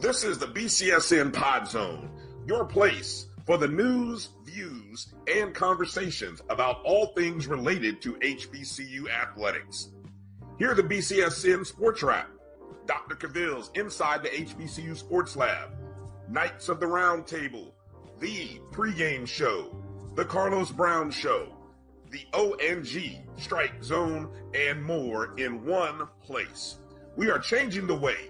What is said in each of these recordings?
This is the BCSN Pod Zone, your place for the news, views, and conversations about all things related to HBCU athletics. Here the BCSN Sports Wrap, Dr. Cavill's Inside the HBCU Sports Lab, Knights of the Round Table, the pregame show, the Carlos Brown Show, the ONG Strike Zone, and more in one place. We are changing the way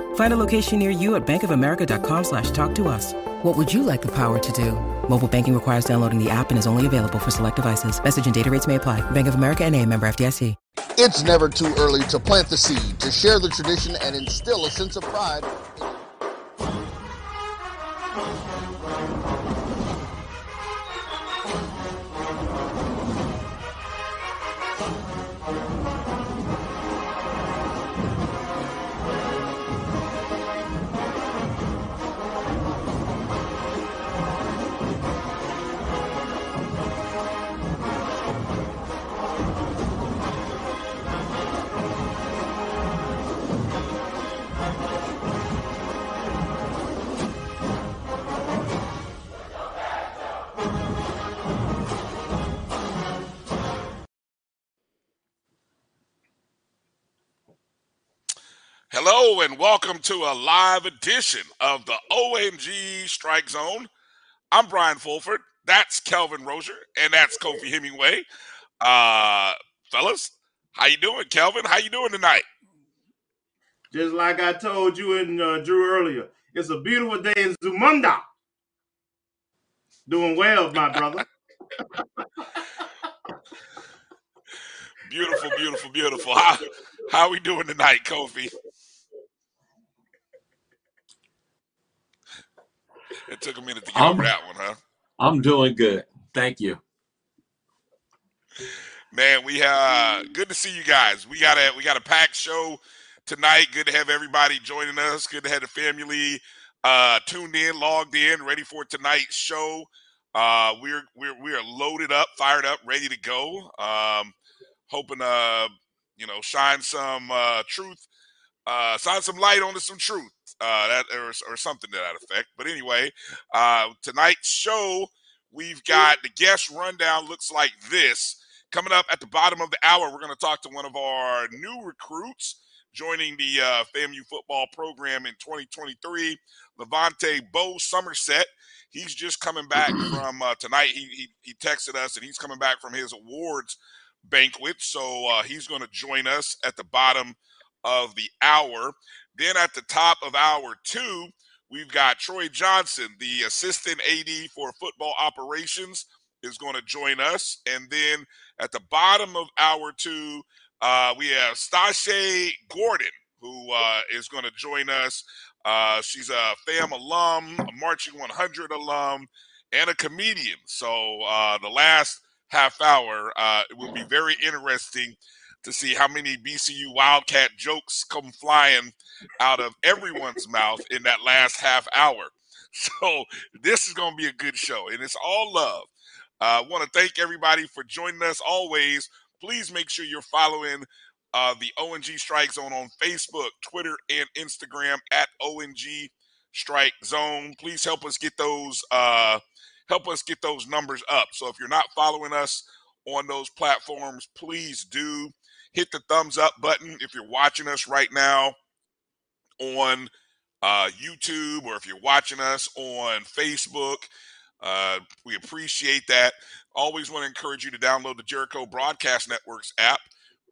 Find a location near you at bankofamerica.com slash talk to us. What would you like the power to do? Mobile banking requires downloading the app and is only available for select devices. Message and data rates may apply. Bank of America and a member FDIC. It's never too early to plant the seed, to share the tradition, and instill a sense of pride. Hello and welcome to a live edition of the ONG Strike Zone. I'm Brian Fulford. That's Kelvin Rozier, and that's Kofi Hemingway. Uh, fellas, how you doing, Kelvin? How you doing tonight? Just like I told you and uh, Drew earlier, it's a beautiful day in Zamunda. Doing well, my brother. beautiful, beautiful, beautiful. How how we doing tonight, Kofi? It took a minute to get I'm- over that one, huh? I'm doing good. Thank you. Man, we uh good to see you guys. We got a we got a packed show tonight. Good to have everybody joining us. Good to have the family uh tuned in, logged in, ready for tonight's show. Uh we're we're we are loaded up, fired up, ready to go. Um hoping uh you know shine some uh truth uh shine some light onto some truth uh that or, or something to that effect. But anyway uh tonight's show we've got the guest rundown looks like this. Coming up at the bottom of the hour we're going to talk to one of our new recruits joining the uh famu football program in 2023 levante bo somerset. He's just coming back from uh tonight. He, he he texted us and he's coming back from his awards banquet. So uh he's going to join us at the bottom of the hour. Then at the top of hour two, we've got Troy Johnson, the assistant AD for football operations, is going to join us. And then at the bottom of hour two, uh, we have Stashe Gordon, who uh, is going to join us. Uh, she's a FAM alum, a Marching 100 alum, and a comedian. So uh, the last half hour, uh, will be very interesting to see how many BCU Wildcat jokes come flying out of everyone's mouth in that last half hour. So this is going to be a good show, and it's all love. I uh, want to thank everybody for joining us. Always, please make sure you're following uh, the ONG Strike Zone on Facebook, Twitter, and Instagram at ONG Strike Zone. Please help us get those uh, help us get those numbers up. So if you're not following us on those platforms, please do hit the thumbs up button if you're watching us right now on uh, YouTube or if you're watching us on Facebook. Uh, we appreciate that. Always want to encourage you to download the Jericho Broadcast Networks app.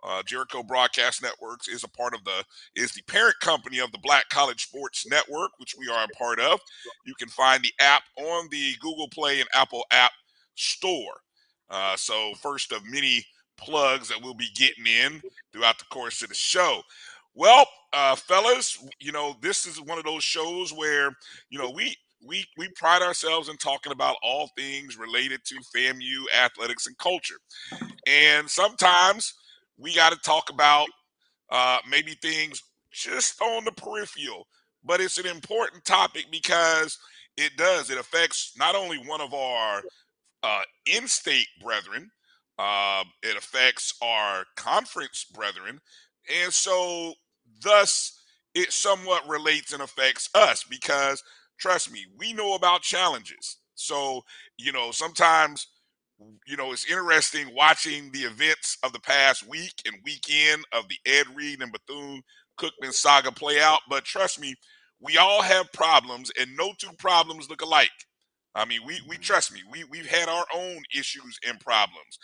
Uh, Jericho Broadcast Networks is a part of the is the parent company of the Black College Sports Network, which we are a part of. You can find the app on the Google Play and Apple App Store. Uh, so first of many plugs that we'll be getting in throughout the course of the show. Well, uh, fellas, you know this is one of those shows where you know we we we pride ourselves in talking about all things related to FAMU athletics and culture. And sometimes we got to talk about uh, maybe things just on the peripheral, but it's an important topic because it does. It affects not only one of our uh, in-state brethren, uh, it affects our conference brethren, and so thus it somewhat relates and affects us because trust me, we know about challenges. So you know sometimes you know, it's interesting watching the events of the past week and weekend of the Ed Reed and Bethune Cookman saga play out. But trust me, we all have problems, and no two problems look alike. I mean, we we trust me, we we've had our own issues and problems,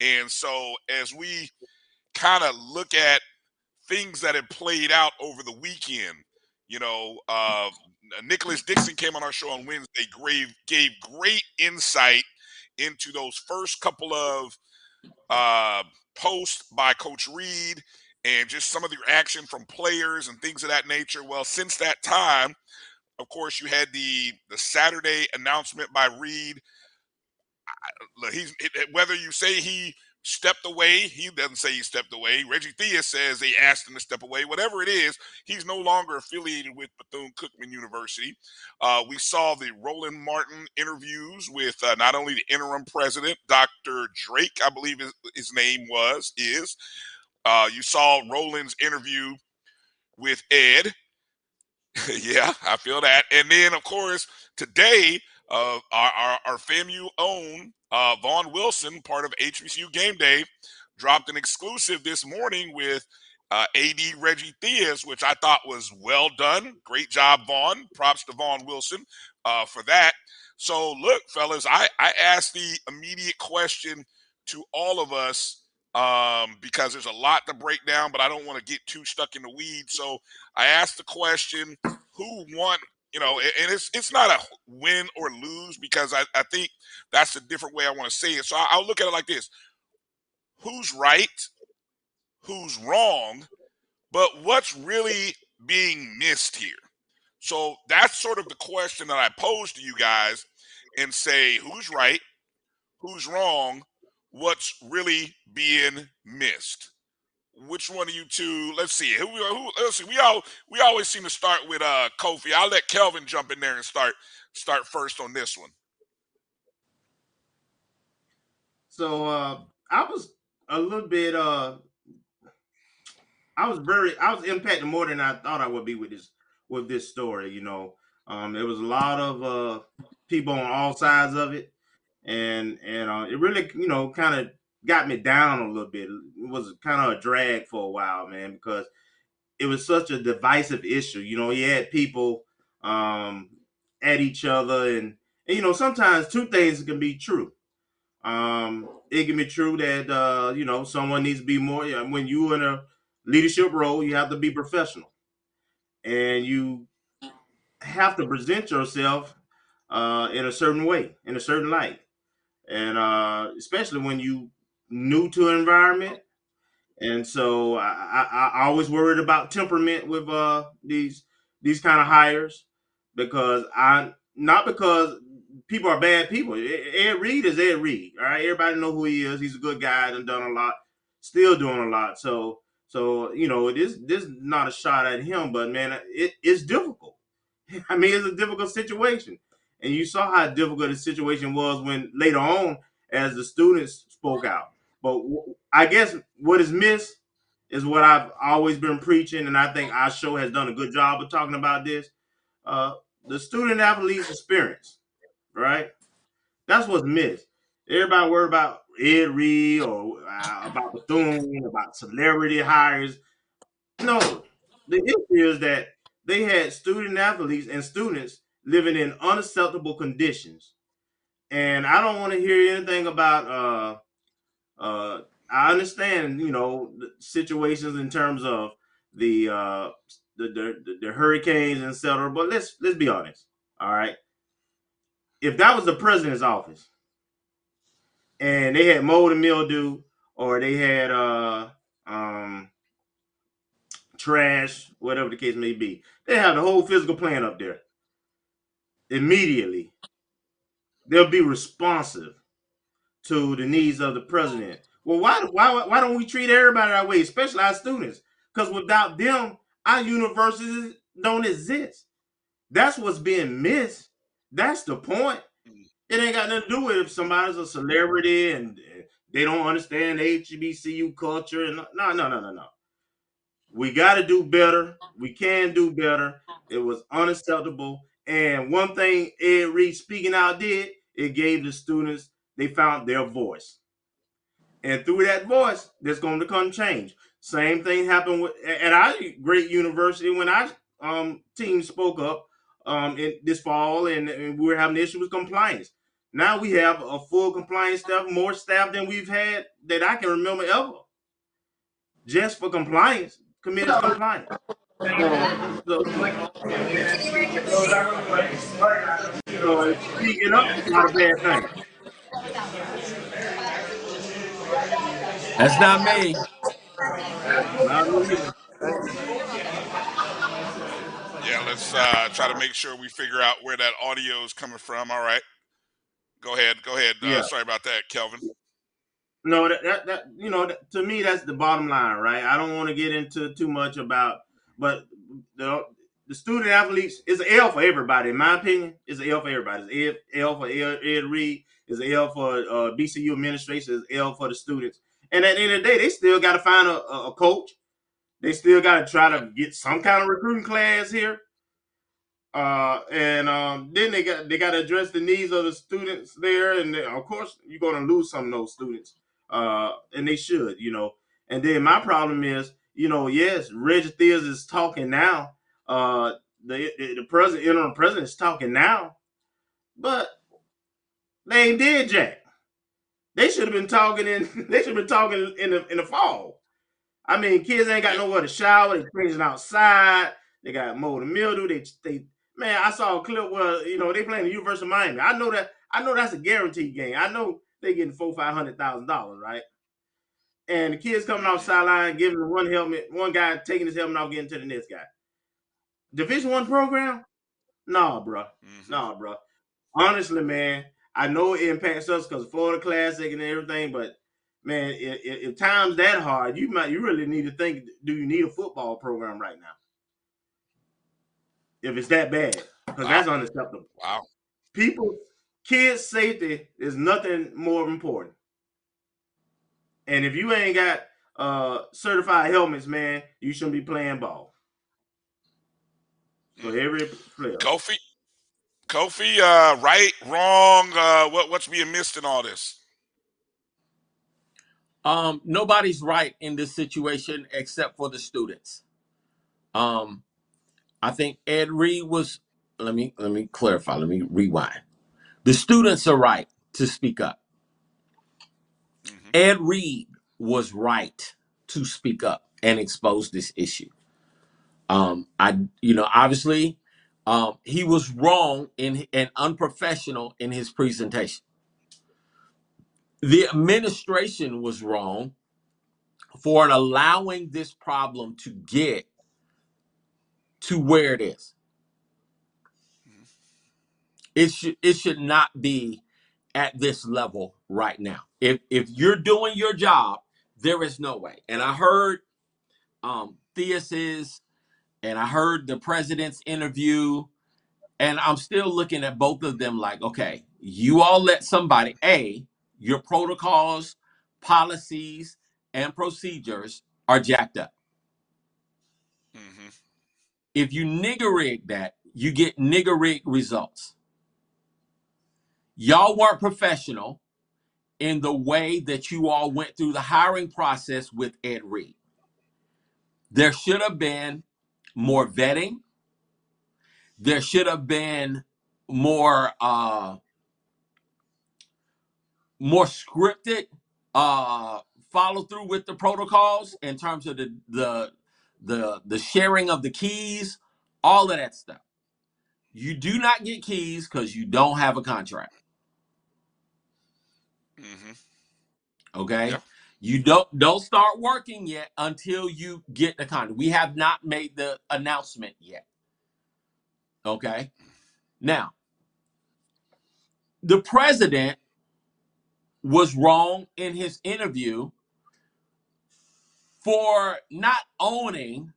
and so as we kind of look at things that have played out over the weekend, you know, uh, Nicholas Dixon came on our show on Wednesday, gave gave great insight into those first couple of uh, posts by Coach Reed and just some of the reaction from players and things of that nature. Well, since that time, of course, you had the the Saturday announcement by Reed. He's whether you say he stepped away. He doesn't say he stepped away. Reggie Theus says they asked him to step away. Whatever it is, he's no longer affiliated with Bethune Cookman University. Uh, we saw the Roland Martin interviews with uh, not only the interim president, Dr. Drake, I believe his, his name was, is. Uh, you saw Roland's interview with Ed. yeah, I feel that. And then, of course, today, uh, our, our, our FAMU own uh, Vaughn Wilson, part of HBCU Game Day, dropped an exclusive this morning with uh, AD Reggie Theus, which I thought was well done. Great job, Vaughn. Props to Vaughn Wilson uh, for that. So, look, fellas, I, I asked the immediate question to all of us um, because there's a lot to break down, but I don't want to get too stuck in the weeds. So, I asked the question who won you know, and it's it's not a win or lose because I, I think that's a different way I want to say it. So I, I'll look at it like this: who's right, who's wrong, but what's really being missed here? So that's sort of the question that I pose to you guys and say who's right, who's wrong, what's really being missed which one of you two? Let's see. Who, who? Let's see. We all we always seem to start with uh Kofi. I'll let Kelvin jump in there and start start first on this one. So uh I was a little bit uh I was very I was impacted more than I thought I would be with this with this story, you know. Um there was a lot of uh people on all sides of it and and uh, it really you know kind of got me down a little bit. It was kind of a drag for a while, man, because it was such a divisive issue. You know, you had people um, at each other, and, and, you know, sometimes two things can be true. Um, it can be true that uh, you know someone needs to be more. When you're in a leadership role, you have to be professional, and you have to present yourself uh, in a certain way, in a certain light, and uh, especially when you new to an environment, and so I, I, I always worried about temperament with uh these these kind of hires because I not because people are bad people. Ed Reed is Ed Reed. All right, everybody know who he is. He's a good guy and done a lot, still doing a lot. So so you know this this is not a shot at him, but man, it, it's difficult. I mean, it's a difficult situation, and you saw how difficult the situation was when later on, as the students spoke out. But I guess what is missed is what I've always been preaching, and I think our show has done a good job of talking about this. Uh, the student athlete's experience, right? That's what's missed. Everybody worried about Ed Reed or uh, about Bethune, about celebrity hires. No, the issue is that they had student athletes and students living in unacceptable conditions. And I don't want to hear anything about uh, uh, I understand, you know, situations in terms of the uh, the, the, the hurricanes, etc. But let's let's be honest. All right, if that was the president's office and they had mold and mildew, or they had uh um trash, whatever the case may be, they have the whole physical plan up there. Immediately. They'll be responsive to the needs of the president. Well, why why why don't we treat everybody that way, especially our students? Because without them, our universities don't exist. That's what's being missed. That's the point. It ain't got nothing to do with if somebody's a celebrity and they don't understand HBCU culture. And no, no, no, no, no. We got to do better. We can do better. It was unacceptable. And one thing Ed Reed speaking out did, it gave the students, they found their voice. And through that voice, there's going to come change. Same thing happened with, at our great university when our um, team spoke up um, in this fall and, and we were having issues with compliance. Now we have a full compliance staff, more staff than we've had that I can remember ever. Just for compliance, committed compliance. So, so, speaking up is not a bad thing. That's not me. Yeah, let's uh, try to make sure we figure out where that audio is coming from. All right. Go ahead. Go ahead. Uh, Yeah. Sorry about that, Kelvin. No, that, that, that you know, that, to me, that's the bottom line, right? I don't want to get into too much about, but the the student athletes is an L for everybody, in my opinion. It's an L for everybody. It's L, for Ed, Ed Reed. It's an L for uh, BCU administration. It's L for the students. And at the end of the day, they still got to find a, a coach. They still got to try to get some kind of recruiting class here. Uh, and um, then they got they got to address the needs of the students there, and then, of course you're going to lose some of those students, uh, and they should, you know. And then my problem is, you know, yes, Reggie Theus is talking now. Uh, the the president, interim president, is talking now, but they ain't did jack. They should have been talking in. They should have been talking in the in the fall. I mean, kids ain't got nowhere to shower. They cleaning outside. They got mold and mildew. They they man, I saw a clip where you know they playing the University of Miami. I know that. I know that's a guaranteed game. I know they getting four five hundred thousand dollars, right? And the kids coming off sideline, giving them one helmet, one guy taking his helmet off, getting to the next guy. Division one program? Nah, bro. Mhm. Nah, bro. Honestly, man, I know it impacts us because Florida Classic and everything, but man, if, if, if times that hard, you might you really need to think: Do you need a football program right now? If it's that bad, because that's unacceptable. Wow. People, kids' safety is nothing more important. And if you ain't got uh certified helmets, man, you shouldn't be playing ball. For every player. Kofi. Kofi, uh, right, wrong, uh, what what's being missed in all this? Um, nobody's right in this situation except for the students. Um, I think Ed Reed was. Let me let me clarify. Let me rewind. The students are right to speak up. Ed Reed was right to speak up and expose this issue. Um, I, you know, obviously, um, he was wrong in and unprofessional in his presentation. The administration was wrong for allowing this problem to get to where it is. It should it should not be at this level right now. If if you're doing your job, there is no way. And I heard um Theus's and I heard the president's interview, and I'm still looking at both of them like, okay, you all let somebody, A, your protocols, policies, and procedures are jacked up. hmm If you nigger rig that, you get nigger rig results. Y'all weren't professional in the way that you all went through the hiring process with Ed Reed. There should have been more vetting. There should have been more uh more scripted uh follow through with the protocols in terms of the the the the sharing of the keys, all of that stuff. You do not get keys because you don't have a contract. Hmm Okay. You don't don't start working yet until you get the contract. We have not made the announcement yet. Okay. Now, the president was wrong in his interview for not owning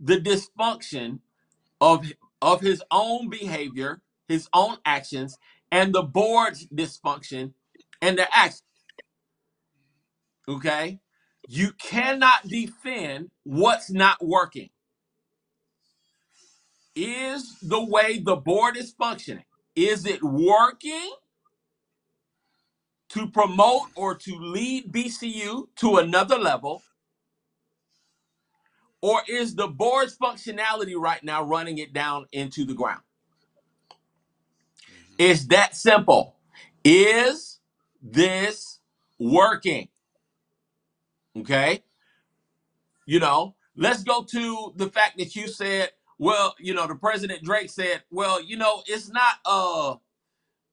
the dysfunction of of his own behavior, his own actions, and the board's dysfunction and their actions. Okay? You cannot defend what's not working. Is the way the board is functioning, is it working to promote or to lead BCU to another level? Or is the board's functionality right now running it down into the ground? Mm-hmm. It's that simple. Is this working? Okay. You know, let's go to the fact that you said, well, you know, the President Drake said, well, you know, it's not uh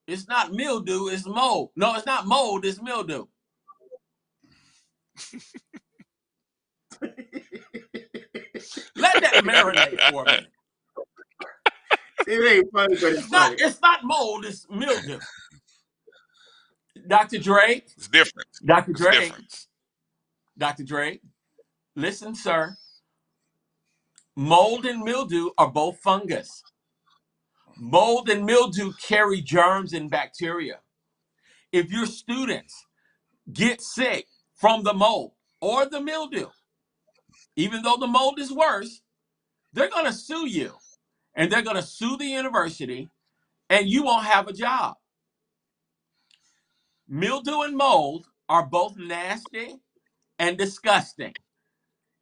it's not mildew, it's mold. No, it's not mold, it's mildew. Let that marinate for a minute. It ain't funny, but it's It's not funny. it's not mold, it's mildew. Dr. Drake, It's different. Dr. It's Drake, different. Dr. Drake, listen, sir. Mold and mildew are both fungus. Mold and mildew carry germs and bacteria. If your students get sick from the mold or the mildew, even though the mold is worse, they're going to sue you and they're going to sue the university and you won't have a job. Mildew and mold are both nasty and disgusting.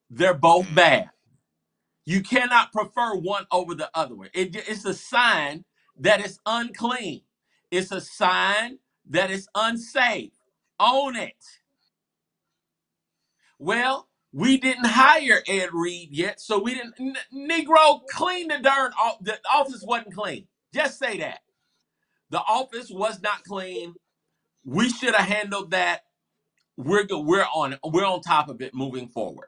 They're both Mm. bad. You cannot prefer one over the other one. It- it's a sign that it's unclean. It's a sign that it's unsafe. Own it. Well, we didn't hire Ed Reed yet, so we didn't. N- Negro, clean the darn off. The office wasn't clean. Just say that. The office was not clean. We should have handled that. We're good. We're on. We're on top of it moving forward.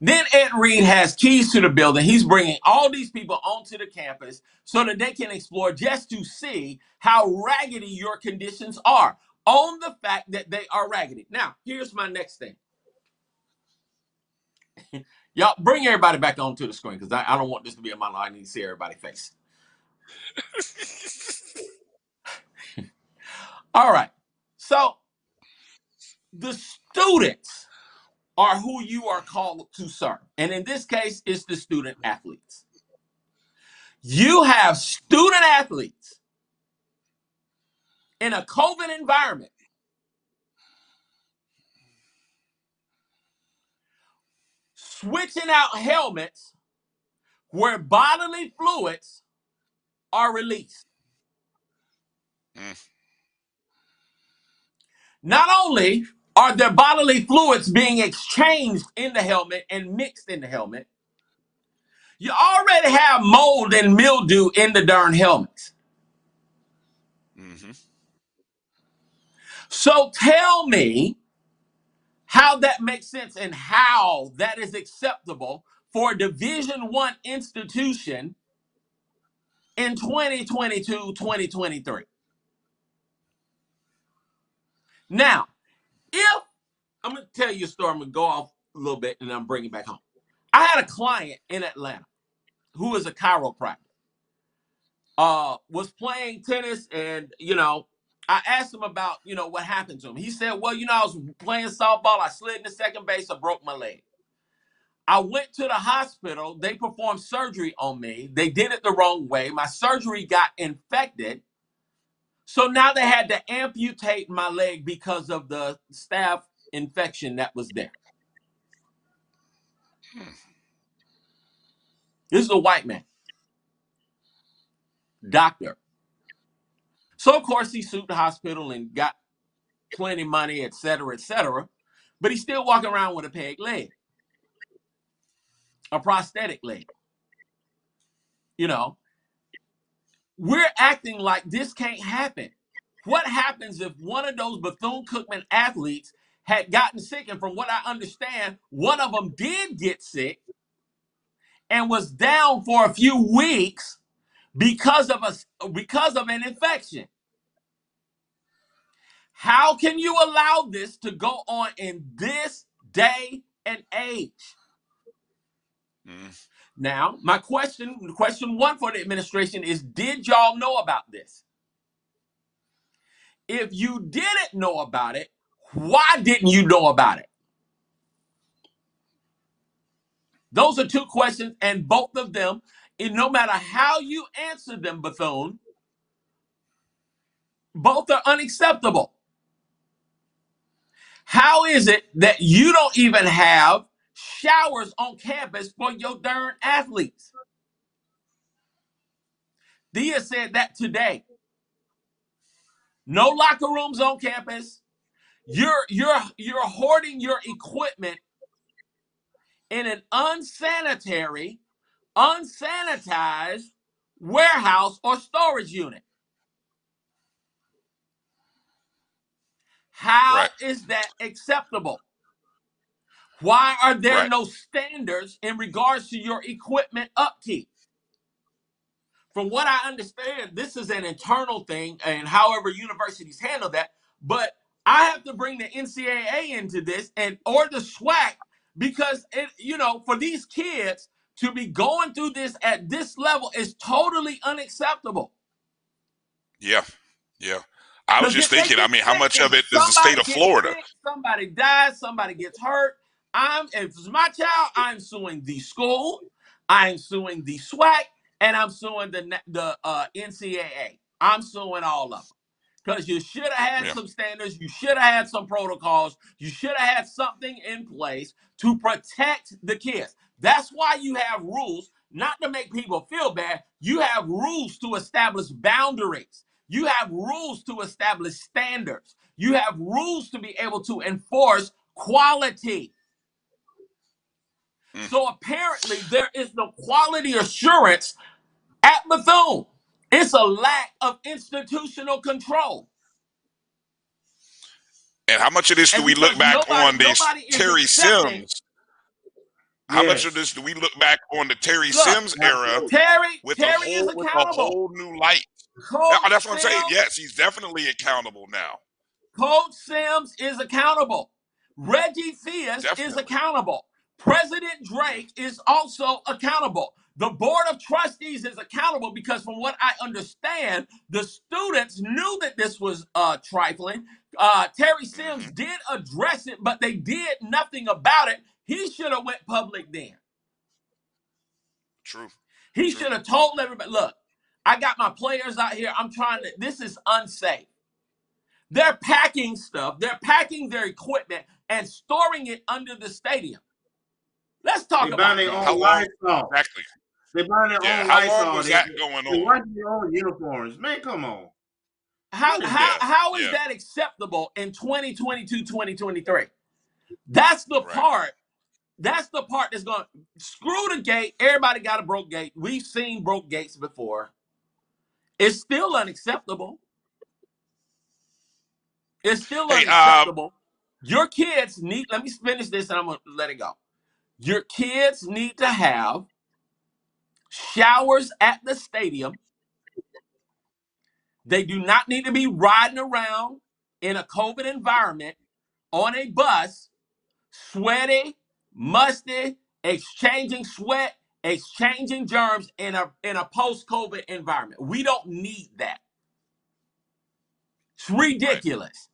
Then Ed Reed has keys to the building. He's bringing all these people onto the campus so that they can explore just to see how raggedy your conditions are. On the fact that they are raggedy. Now, here's my next thing. Y'all bring everybody back onto the screen because I, I don't want this to be a monologue. I need to see everybody's face. All right. So the students are who you are called to serve. And in this case, it's the student athletes. You have student athletes in a COVID environment switching out helmets where bodily fluids are released. Mm. Not only are their bodily fluids being exchanged in the helmet and mixed in the helmet, you already have mold and mildew in the darn helmets. hmm So tell me how that makes sense and how that is acceptable for a Division One institution in 2022, 2023. Now, if I'm gonna tell you a story, I'm gonna go off a little bit and I'm bringing back home. I had a client in Atlanta who is a chiropractor. Uh, was playing tennis, and you know, I asked him about you know what happened to him. He said, "Well, you know, I was playing softball. I slid into second base. I broke my leg. I went to the hospital. They performed surgery on me. They did it the wrong way. My surgery got infected. So now they had to amputate my leg because of the staph infection that was there. This is a white man, doctor. So of course he sued the hospital and got plenty of money, et cetera, et cetera. But he's still walking around with a peg leg, a prosthetic leg. You know, we're acting like this can't happen. What happens if one of those Bethune Cookman athletes had gotten sick? And from what I understand, one of them did get sick and was down for a few weeks because of a because of an infection. How can you allow this to go on in this day and age? Mm. Now, my question, question one for the administration is Did y'all know about this? If you didn't know about it, why didn't you know about it? Those are two questions, and both of them, and no matter how you answer them, Bethune, both are unacceptable. How is it that you don't even have showers on campus for your darn athletes? Dia said that today. No locker rooms on campus. You're you're you're hoarding your equipment in an unsanitary, unsanitized warehouse or storage unit. How is Right. that acceptable? Why are there Right. no standards in regards to your equipment upkeep? From what I understand, this is an internal thing, and however universities handle that. But I have to bring the NCAA into this and or the SWAC because it, you know, for these kids to be going through this at this level is totally unacceptable. Yeah. Yeah. I was Because just if they thinking, I get mean, how much of it is the state somebody of gets Florida? sick, somebody dies, somebody gets hurt, I'm if it's my child, I'm suing the school, I'm suing the SWAC, and I'm suing the na- the uh, NCAA. I'm suing all of them because you should have had Yeah. some standards, you should have had some protocols, you should have had something in place to protect the kids. That's why you have rules, not to make people feel bad. You have rules to establish boundaries. You have rules to establish standards. You have rules to be able to enforce quality. Mm. So apparently, there is no quality assurance at Bethune. It's a lack of institutional control. And how much of this do And we look because back nobody, on this nobody is Terry accepting Sims? How much of Yes. this do we look back on the Terry Look, Sims era Terry. with a Terry is whole with a accountable. whole new light? Coach that's what I'm saying. Sims Yes, he's definitely accountable now. Coach Sims is accountable. Reggie Theus is Definitely. accountable. President Drake is also accountable. The board of trustees is accountable because, from what I understand, the students knew that this was uh, trifling. Uh, Terry Sims Mhm. did address it, but they did nothing about it. He should have went public then. True. He True. should have told everybody, look, I got my players out here. I'm trying to, this is unsafe. They're packing stuff, they're packing their equipment and storing it under the stadium. Let's talk They about buying their. How own long? Lysol. Exactly. They buying their Yeah. own How long Lysol. was They, that going they on? washing their own uniforms. Man, come on. How, how, Yeah. how is Yeah. that acceptable in 2022, 2023? That's the Right. part. That's the part that's going to screw the gate. Everybody got a broke gate. We've seen broke gates before. It's still unacceptable. It's still Hey, uh, unacceptable. Your kids need, let me finish this and I'm going to let it go. Your kids need to have showers at the stadium. They do not need to be riding around in a COVID environment on a bus, sweaty, musty, exchanging sweat, exchanging germs in a in a post-COVID environment. We don't need that. It's Right. ridiculous.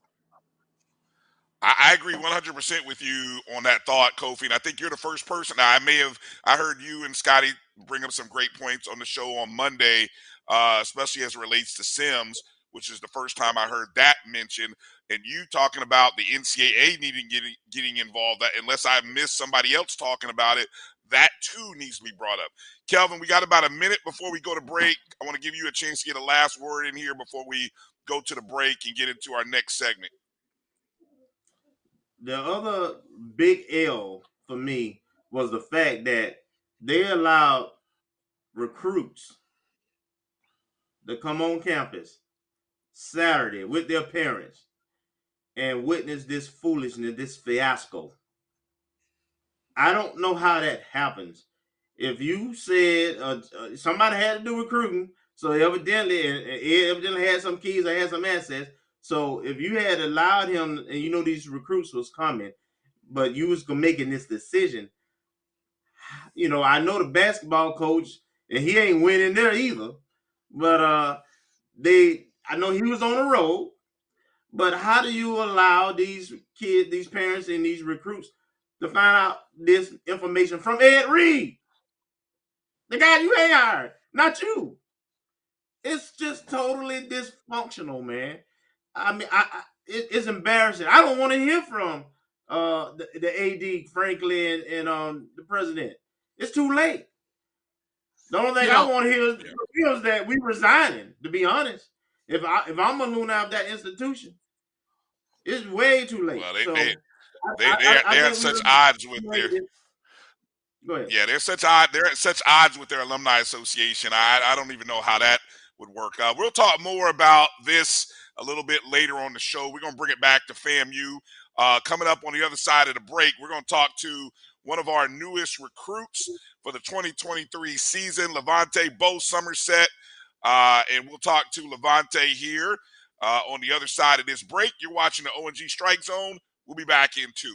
I, agree 100% with you on that thought, Kofi. And I think you're the first person. Now, I may have, I heard you and Scotty bring up some great points on the show on Monday, uh, especially as it relates to Sims, which is the first time I heard that mentioned. And you talking about the NCAA needing getting getting involved. That unless I missed somebody else talking about it, that too needs to be brought up. Kelvin, we got about a minute before we go to break. I want to give you a chance to get a last word in here before we go to the break and get into our next segment. The other big L for me was the fact that they allowed recruits to come on campus Saturday with their parents and witness this foolishness, this fiasco. I don't know how that happens. If you said uh, somebody had to do recruiting, so evidently, and, and evidently had some keys or had some assets, So if you had allowed him, and you know these recruits was coming, but you was making this decision, you know, I know the basketball coach, and he ain't winning there either. But uh they, I know he was on the road. But how do you allow these kids, these parents, and these recruits to find out this information from Ed Reed, the guy you hired, not you? It's just totally dysfunctional, man. I mean, I, I it, it's embarrassing. I don't want to hear from uh the, the AD, frankly, and, and um the president. It's too late. The only thing I want to hear is, yeah. is that we resigning. To be honest, if I if I'm a loon out of that institution, it's way too late. Well, they, so, they, they, I, they're, I, they're at such odds with their. Yeah, they're such odd. They're at such odds with their alumni association. I I don't even know how that would work. Uh, we'll talk more about this a little bit later on the show. We're gonna bring it back to FAMU. Uh, coming up on the other side of the break, we're gonna talk to one of our newest recruits for the 2023 season, Levante Bo Somerset, uh, and we'll talk to Levante here uh, on the other side of this break. You're watching the ONG Strike Zone. We'll be back in two.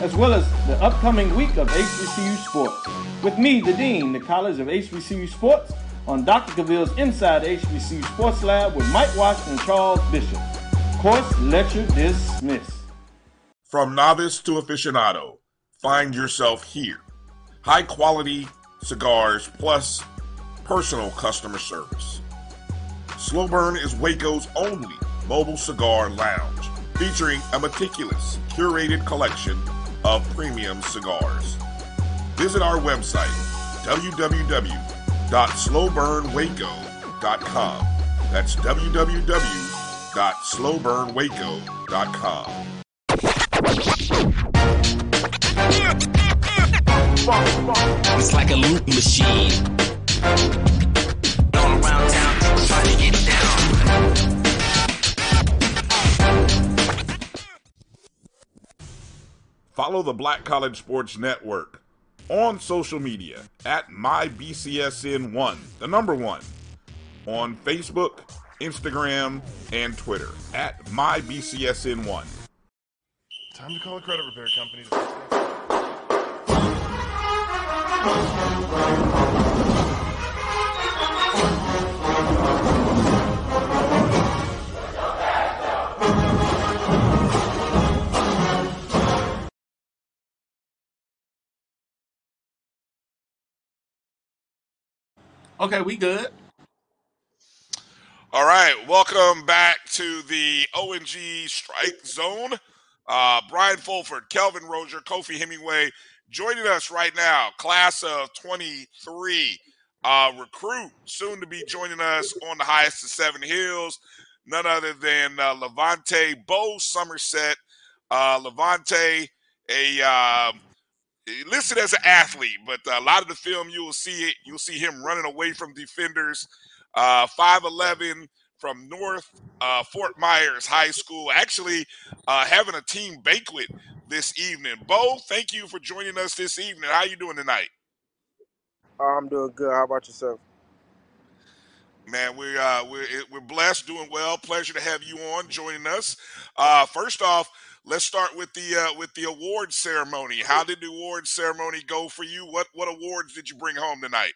as well as the upcoming week of HBCU sports. With me, the Dean, the College of HBCU Sports, on Dr. Cavill's Inside HBCU Sports Lab with Mike Washington and Charles Bishop. Course lecture dismissed. From novice to aficionado, find yourself here high quality cigars plus personal customer service. Slow Burn is Waco's only mobile cigar lounge, featuring a meticulous, curated collection of premium cigars. Visit our website, www.slowburnwaco.com. That's www.slowburnwaco.com. It's like a loop machine. Around town, trying to get down. Follow the Black College Sports Network on social media at MyBCSN1, the number one, on Facebook, Instagram, and Twitter at MyBCSN1. Time to call a credit repair company. Okay, we good. All right, welcome back to the ONG Strike Zone. Uh, Brian Fulford, Kelvin Rozier, Kofi Hemingway, Joining us right now, class of 23, uh, recruit, soon to be joining us on the highest of Seven Hills, none other than uh, Levante Bo Somerset. Uh, Levante, a uh, listed as an athlete, but a lot of the film you will see it. You'll see him running away from defenders. Uh, 5'11 from North uh, Fort Myers High School, actually uh, having a team banquet this evening. Bo, thank you for joining us this evening. How you doing tonight? I'm doing good. How about yourself? Man, we uh we're we're blessed, doing well. Pleasure to have you on joining us. Uh first off, let's start with the uh with the award ceremony. How did the award ceremony go for you? What what awards did you bring home tonight?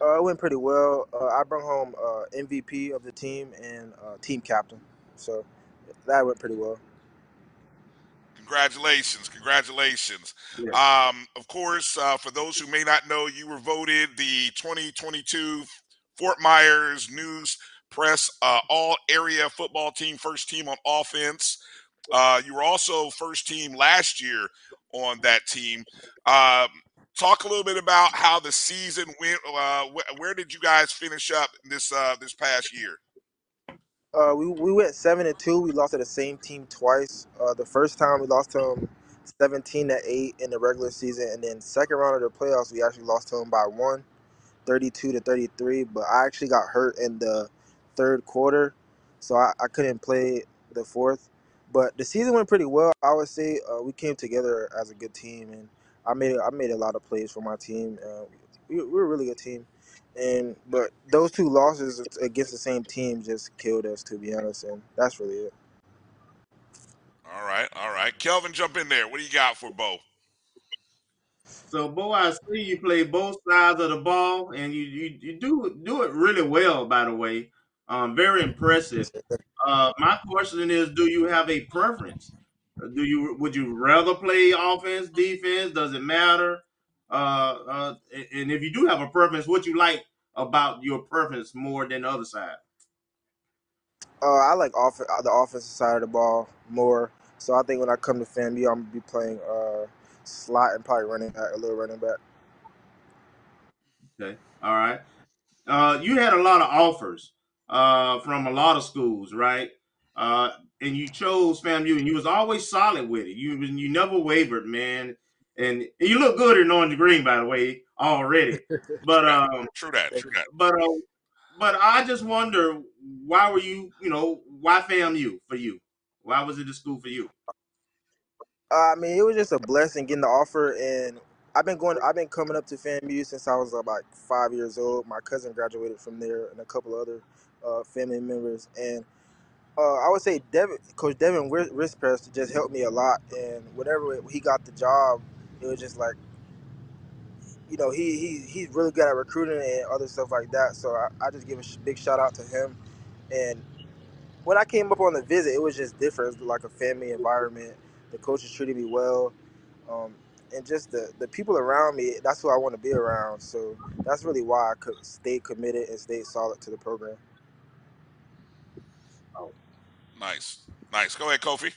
Uh, it went pretty well. Uh, I brought home uh, MVP of the team and uh, team captain, so that went pretty well. Congratulations, congratulations. Yeah. Um, of course, uh, for those who may not know, you were voted the 2022 Fort Myers News Press uh, All Area Football Team, first team on offense. Uh, you were also first team last year on that team. Um, talk a little bit about how the season went. Uh, wh- where did you guys finish up this uh, this past year? Uh, we, we went seven and two. We lost to the same team twice. Uh, the first time we lost to them seventeen to eight in the regular season, and then second round of the playoffs we actually lost to them by one, 32 to thirty three. But I actually got hurt in the third quarter, so I, I couldn't play the fourth. But the season went pretty well. I would say uh, we came together as a good team, and I made I made a lot of plays for my team. Uh, we, we were a really good team, and but those two losses against the same team just killed us, to be honest. And that's really it. All right, all right. Kelvin, jump in there. What do you got for Bo? So, Bo, I see you play both sides of the ball, and you you, you do do it really well. By the way, um, very impressive. Uh, my question is, do you have a preference? Uh, Do you would you rather play offense, defense? Does it matter? Uh, uh, and if you do have a preference, what you like about your preference more than the other side? Uh, I like off the offensive side of the ball more. So I think when I come to FAMU, I'm gonna be playing uh, slot and probably running back, a little running back. Okay, all right. Uh, you had a lot of offers uh, from a lot of schools, right? Uh, and you chose FAMU, and you was always solid with it. You you never wavered, man. And you look good in orange and green, by the way, already. But um, True that, true that. but uh, but I just wonder why were you, you know, why FAMU for you? Why was it the school for you? Uh, I mean, it was just a blessing getting the offer, and I've been going. I've been coming up to FAMU since I was about five years old. My cousin graduated from there, and a couple other uh, family members. And uh, I would say Devin, Coach Devin Rispress just helped me a lot. And whenever he got the job, it was just like, you know, he, he he's really good at recruiting and other stuff like that. So I, I just give a big shout out to him. And when I came up on the visit, it was just different. Like a family environment. The coaches treated me well, um, and just the the people around me. That's who I want to be around. So that's really why I could stay committed and stay solid to the program. Nice, nice. Go ahead, Kofi.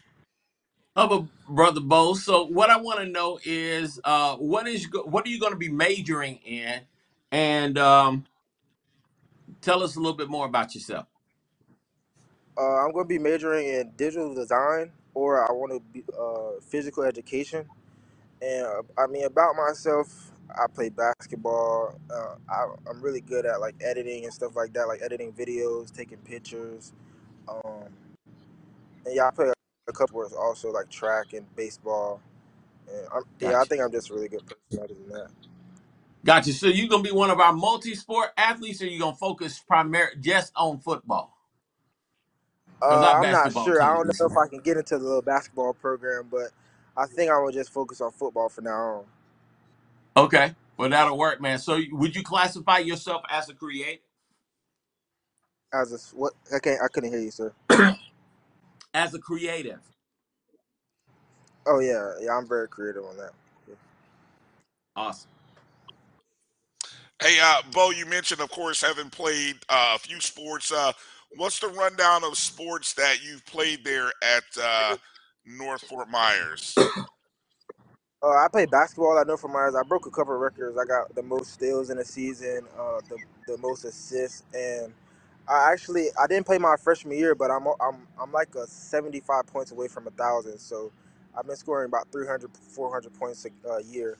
But brother Bo. So what I want to know is, uh, what is go- what are you going to be majoring in, and um, tell us a little bit more about yourself. Uh, I'm going to be majoring in digital design, or I want to be uh, physical education. And uh, I mean, about myself, I play basketball. Uh, I, I'm really good at like editing and stuff like that, like editing videos, taking pictures. Um, and yeah, I play a couple sports also, like track and baseball. And I'm, yeah, I Gotcha. think I'm just a really good person other than that. Gotcha. So you gonna be one of our multi-sport athletes, or you gonna focus primary just on football? Because Uh, our I'm not basketball sure. I team don't is know if I can get into the little basketball program, but I think I will just focus on football from now on. okay. Well, that'll work, man. So would you classify yourself as a creator? As a s- what? I can't. I couldn't hear you, sir. As a creative? Oh yeah, yeah. I'm very creative on that. Yeah. Awesome. Hey, uh, Bo, you mentioned, of course, having played uh, a few sports. Uh, what's the rundown of sports that you've played there at uh, North Fort Myers? Uh, I played basketball at North Fort Myers. I broke a couple of records. I got the most steals in a season, uh, the the most assists, and I actually I didn't play my freshman year, but I'm I'm I'm like a 75 points away from a thousand. So I've been scoring about 300, 400 points a, a year.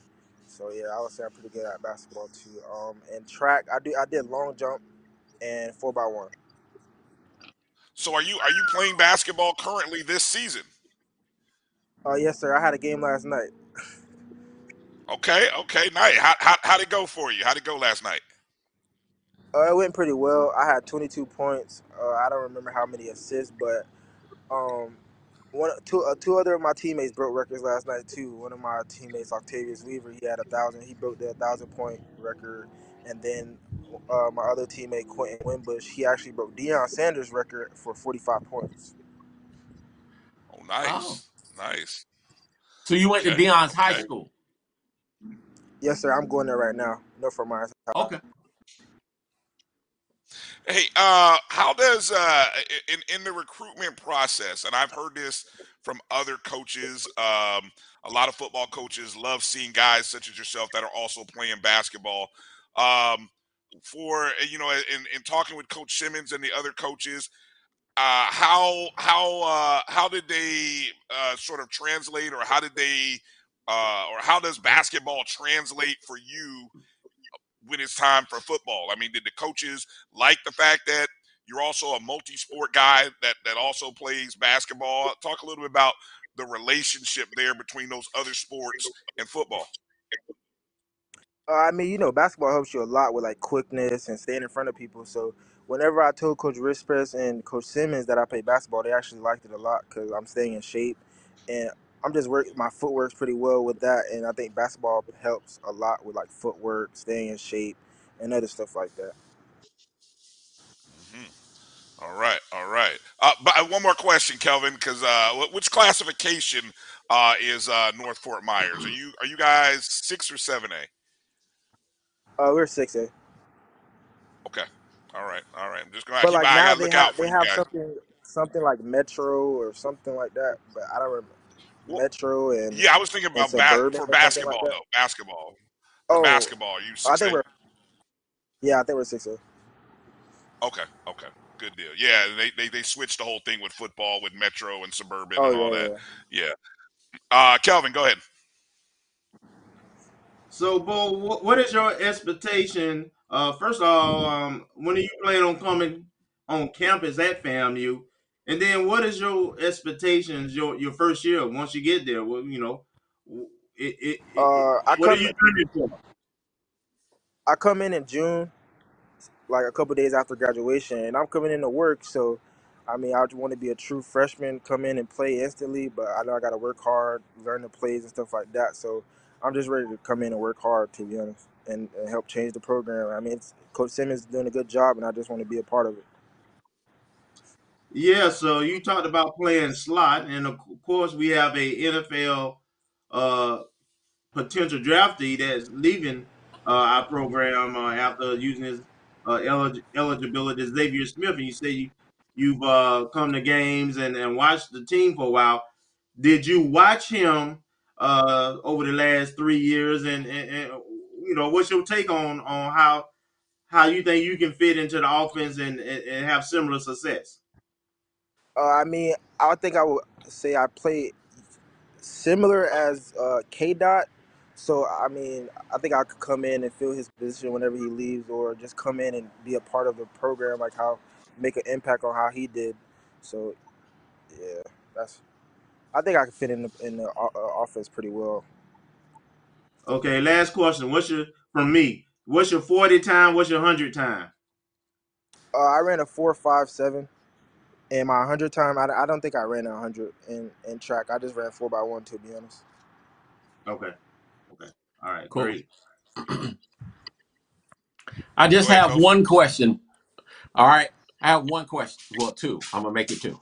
So yeah, I would say I'm pretty good at basketball too. Um, and track, I do I did long jump and four by one. So, are you are you playing basketball currently this season? Uh, yes, sir. I had a game last night. Okay, okay, night. How how how'd it go for you? How'd it go last night? Uh, it went pretty well. I had 22 points. Uh, I don't remember how many assists, but um, one, two, uh, two other of my teammates broke records last night too. One of my teammates, Octavius Weaver, he had a thousand. He broke the thousand point record, and then uh, my other teammate Quentin Winbush. He actually broke Deion Sanders' record for 45 points. Oh, Oh, nice, nice. so you went to Okay, Deion's high okay. school? Yes, sir. I'm going there right now. North Fort Myers. High. Okay. Hey, uh, how does uh, in in the recruitment process? And I've heard this from other coaches. Um, a lot of football coaches love seeing guys such as yourself that are also playing basketball. Um, for you know, in, in talking with Coach Simmons and the other coaches, uh, how how uh, how did they uh, sort of translate, or how did they, uh, or how does basketball translate for you when it's time for football? I mean, did the coaches like the fact that you're also a multi-sport guy that that also plays basketball? Talk a little bit about the relationship there between those other sports and football. Uh, I mean, you know, basketball helps you a lot with like quickness and staying in front of people. So whenever I told Coach Rispers and Coach Simmons that I play basketball, they actually liked it a lot because I'm staying in shape and I'm just work. My footwork's pretty well with that, and I think basketball helps a lot with like footwork, staying in shape, and other stuff like that. Mhm. All right, all right. Uh, but uh, one more question, Kelvin, because uh, wh- which classification uh, is uh, North Fort Myers? Are you are you guys six or seven A? Uh, we're six A, Okay. All right, all right. I'm just gonna but keep. like I now gotta they look out have for they you have guys. something something like Metro or something like that, but I don't remember Well, Metro and yeah, I was thinking about ba- for or something like basketball that. though. Basketball. For Oh, basketball, are you I think A? we're yeah, I think we're six A. Okay, okay, good deal. Yeah, they, they they switched the whole thing with football, with Metro and suburban Oh and all yeah, that. yeah. Yeah. Uh, Kelvin, go ahead. So, Bo, what, what is your expectation? Uh, first of all, um, when are you planning on coming on campus at FAMU? And then, what is your expectations your your first year once you get there? Well, you know, it, it, it, Uh, I what are come you for? I come in in June, like a couple days after graduation, and I'm coming in to work. So, I mean, I want to be a true freshman, come in and play instantly. But I know I got to work hard, learn the plays and stuff like that. So, I'm just ready to come in and work hard, to be honest, and, and help change the program. I mean, it's, Coach Simmons is doing a good job, and I just want to be a part of it. Yeah, so you talked about playing slot, and of course, we have a NFL uh, potential draftee that's leaving uh, our program uh, after using his uh, elig- eligibility, Xavier Smith. And you say you, you've uh, come to games and, and watched the team for a while. Did you watch him uh, over the last three years? And, and, and you know, what's your take on on how how you think you can fit into the offense and, and, and have similar success? Uh, I mean, I think I would say I play similar as uh, K Dot. So I mean, I think I could come in and fill his position whenever he leaves, or just come in and be a part of the program, like how make an impact on how he did. So yeah, that's. I think I could fit in the in the o- uh, offense pretty well. Okay, last question. What's your from me? What's your 40 time? What's your 100 time? Uh, I ran a four five seven, and my hundred time, I, I don't think I ran a hundred in in track. I just ran four by one, to be honest. Okay. Okay. All right. Cool. Great. I just Go ahead, have Coach. one question. All right. I have one question. Well, two. I'm gonna make it two.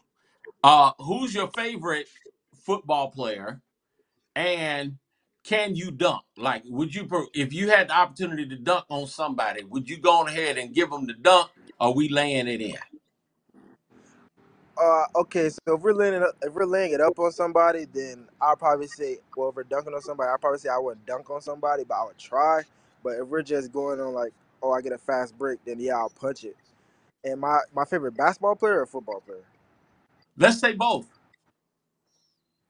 Uh, who's your favorite football player? And can you dunk? Like, would you, pro- if you had the opportunity to dunk on somebody, would you go on ahead and give them the dunk? Or we laying it in? Uh, okay, so if we're laying it up, if we're laying it up on somebody, then I'll probably say, well, if we're dunking on somebody, I'll probably say I wouldn't dunk on somebody, but I would try. But if we're just going on like, oh, I get a fast break, then yeah, I'll punch it. And my my favorite basketball player or football player? Let's say both.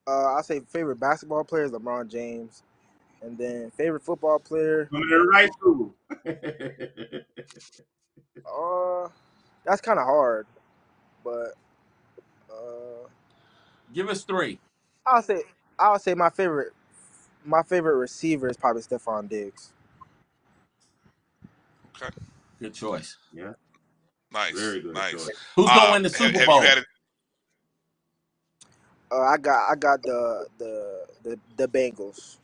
Uh, I say favorite basketball player is LeBron James, and then favorite football player, Coming to the right school. uh, that's kind of hard, but uh, Give us three. I'll say I'll say my favorite my favorite receiver is probably Stefon Diggs. Okay. Good choice. yeah. Nice. Very good Nice. choice. Who's gonna Uh, win the have, Super have Bowl? you had a, Uh, I got I got the the the, the Bengals.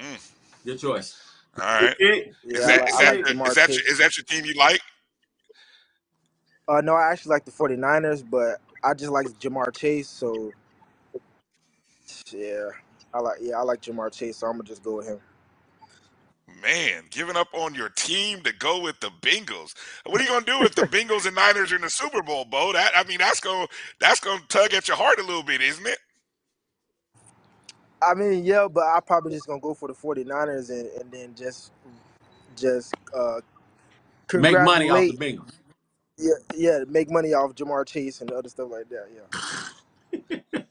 mm, Good choice. All right. It, Yeah, Is I that like, is that like is that your, is that your team you like? Uh, no, I actually like the 49ers, but I just like Ja'Marr Chase. So yeah, I like yeah I like Ja'Marr Chase. So I'm gonna just go with him. Man, giving up on your team to go with the Bengals. What are you gonna do if the Bengals and Niners are in the Super Bowl, Bo? That I mean, that's gonna that's gonna tug at your heart a little bit, isn't it? I mean, yeah, but I probably just gonna go for the 49ers and, and then just just uh Make money off the congratulate Bengals. Yeah yeah make money off Ja'Marr Chase and other stuff like that. Yeah.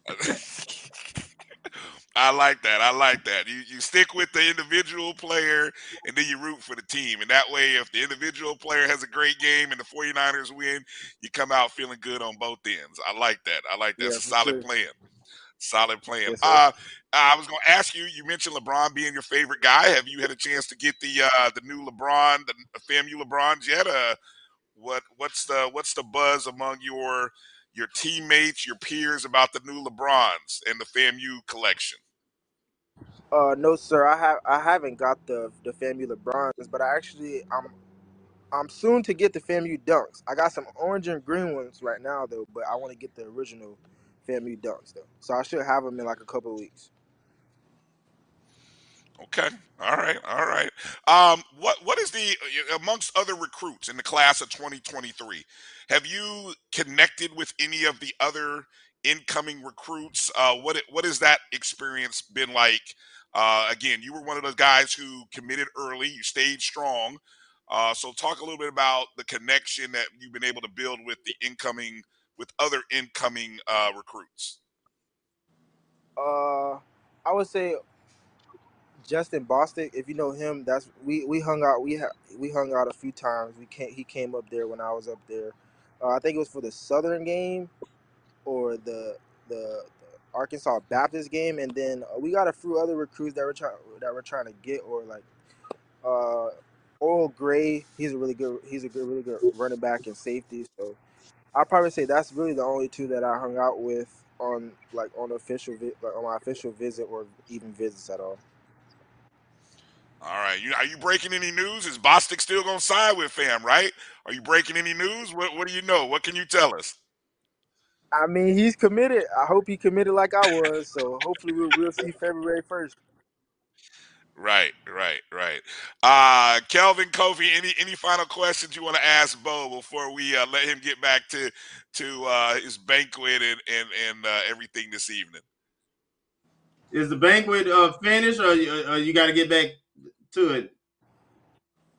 I like that. I like that. You you stick with the individual player and then you root for the team. And that way, if the individual player has a great game and the 49ers win, you come out feeling good on both ends. I like that. I like that. Yeah, It's a for solid sure. plan. Solid plan. Yes, sir. Uh, I was going to ask you. You mentioned LeBron being your favorite guy. Have you had a chance to get the uh, the new LeBron, the FAMU LeBron yet? Uh, what what's the what's the buzz among your your teammates, your peers about the new LeBrons and the FAMU collection? Uh, no, sir. I have I haven't got the the FAMU LeBrons, but I actually I'm I'm soon to get the FAMU Dunks. I got some orange and green ones right now though, but I want to get the original FAMU Dunks though. So I should have them in like a couple of weeks. Okay. All right. All right. Um, what what is the amongst other recruits in the class of 2023? Have you connected with any of the other incoming recruits? Uh, what what has that experience been like? Uh, again, you were one of those guys who committed early. You stayed strong. Uh, so talk a little bit about the connection that you've been able to build with the incoming with other incoming uh, recruits. Uh, I would say Justin Bostic. If you know him, that's we we hung out. We ha, we hung out a few times. We came. He came up there when I was up there. Uh, I think it was for the Southern game or the the, the Arkansas Baptist game, and then uh, we got a few other recruits that we're trying that we're trying to get, or like uh, Oral Gray. He's a really good. He's a good, really good running back and safety. So I'd probably say that's really the only two that I hung out with on like on official vi- like on my official visit or even visits at all. All right. You are you breaking any news? Is Bostic still gonna sign with fam, right? Are you breaking any news? What what do you know? What can you tell us? I mean, he's committed. I hope he committed like I was. So hopefully we'll, we'll see February first. Right, right, right. Uh Kelvin Kofi, any any final questions you want to ask Bo before we uh, let him get back to to uh, his banquet and and, and uh, everything this evening? is the banquet uh, finished, or you, uh, you got to get back to it?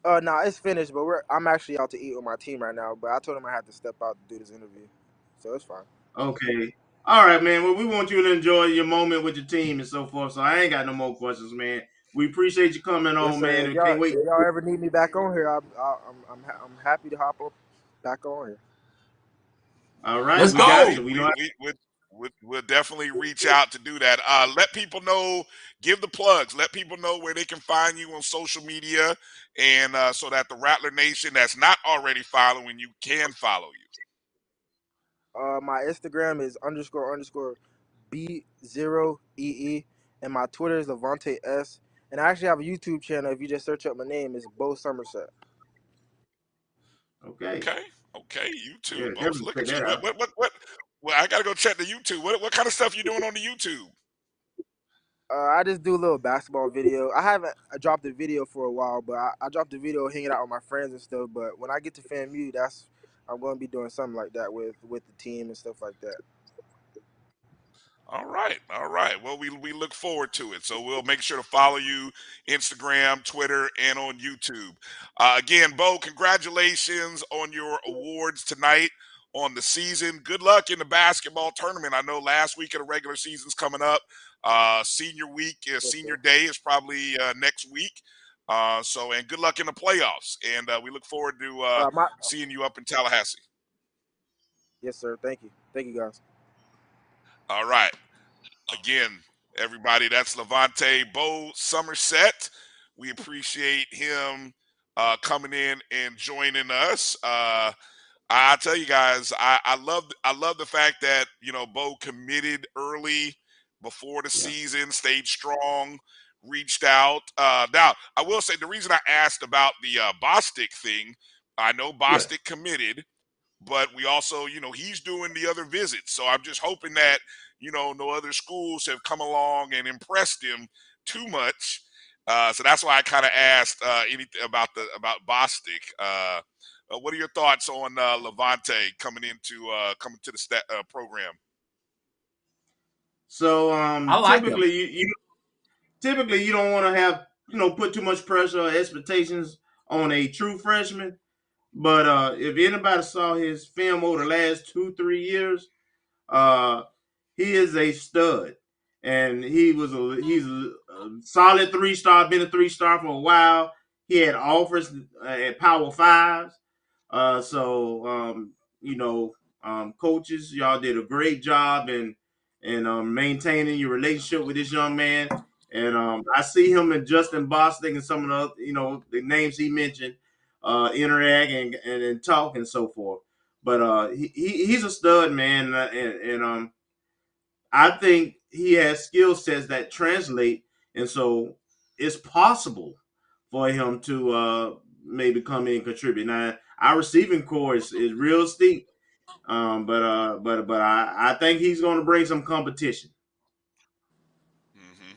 Uh, no, it's finished. But we're I'm actually out to eat with my team right now. But I told him I had to step out to do this interview, so it's fine. Okay. All right, man. Well, we want you to enjoy your moment with your team and so forth. So I ain't got no more questions, man. We appreciate you coming on, Yes, sir. man. If and y'all, Can't wait. if y'all ever need me back on here, I, I, I'm I'm ha- I'm happy to hop up back on here. All right, Let's we got go. you. We We, know. we, we, we, we'll definitely reach out to do that. Uh, let people know, give the plugs, let people know where they can find you on social media, and uh, so that the Rattler Nation that's not already following you can follow you. Uh, my Instagram is underscore underscore b zero ee, and my Twitter is Levante s. And I actually have a YouTube channel. If you just search up my name, it's Bo Somerset. Okay. Okay, okay, YouTube. Definitely look at you. that What, out. what, what, what? Well, I gotta go check the YouTube. What, what kind of stuff you doing on the YouTube? Uh, I just do a little basketball video. I haven't I dropped a video for a while, but I, I dropped a video hanging out with my friends and stuff. But when I get to FAMU, that's I'm going to be doing something like that with with the team and stuff like that. All right, all right. Well, we we look forward to it. So we'll make sure to follow you Instagram, Twitter, and on YouTube. Uh, again, Bo, congratulations on your awards tonight on the season. Good luck in the basketball tournament. I know last week of the regular season's coming up. Uh, senior week, uh, senior day is probably uh, next week. Uh, so, and good luck in the playoffs. And uh, we look forward to uh, my seeing you up in Tallahassee. yes, sir. Thank you. Thank you, guys. All right. Again, everybody, that's Levante Bo Somerset. We appreciate him uh, coming in and joining us. I tell you guys, I, I love I love the fact that you know Bo committed early before the Yeah. season, stayed strong, reached out. Uh, now, I will say the reason I asked about the uh, Bostic thing, I know Bostic committed, but we also, you know, he's doing the other visits. So I'm just hoping that, you know, no other schools have come along and impressed him too much. Uh, so that's why I kind of asked uh, anything about the about Bostic. Uh, uh, what are your thoughts on uh, Levante coming into uh, coming to the stat, uh, program? So um, I like typically, you, you typically you don't want to have you know put too much pressure or expectations on a true freshman. But uh, if anybody saw his film over the last two three years, uh, he is a stud, and he was a he's a, a solid three star. Been a three star for a while. He had offers uh, at Power Fives. Uh, so um, you know, um, coaches, y'all did a great job in in um, maintaining your relationship with this young man. And um, I see him and Justin Bostic and some of the you know the names he mentioned uh, interact and, and and talk and so forth. But uh, he, he he's a stud man, and, and, and um, I think he has skill sets that translate, and so it's possible for him to uh, maybe come in and contribute. Now, our receiving corps is, is real steep, um, but uh, but but I, I think he's going to bring some competition. hmm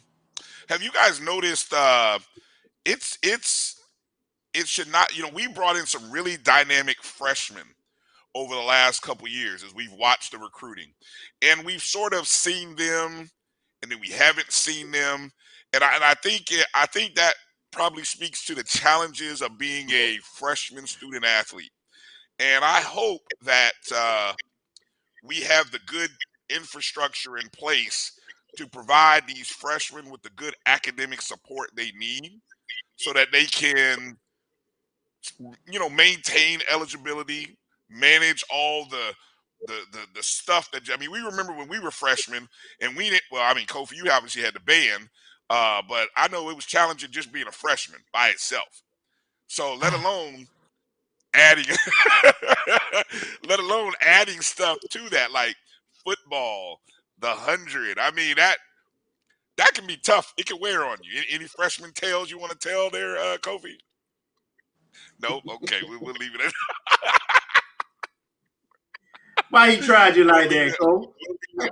Have you guys noticed? Uh, it's it's it should not. You know, we brought in some really dynamic freshmen over the last couple years as we've watched the recruiting, and we've sort of seen them, and then we haven't seen them, and I and I think it, I think that probably speaks to the challenges of being a freshman student athlete, and I hope that uh, we have the good infrastructure in place to provide these freshmen with the good academic support they need so that they can you know maintain eligibility manage all the the the, the stuff that i mean we remember when we were freshmen and we didn't well i mean kofi you obviously had the band uh but i know it was challenging just being a freshman by itself so let alone adding let alone adding stuff to that like football the hundred i mean that that can be tough it can wear on you any, any freshman tales you want to tell there uh kofi Nope. Okay, we, we'll leave it at Why he tried you like that, Cole? No,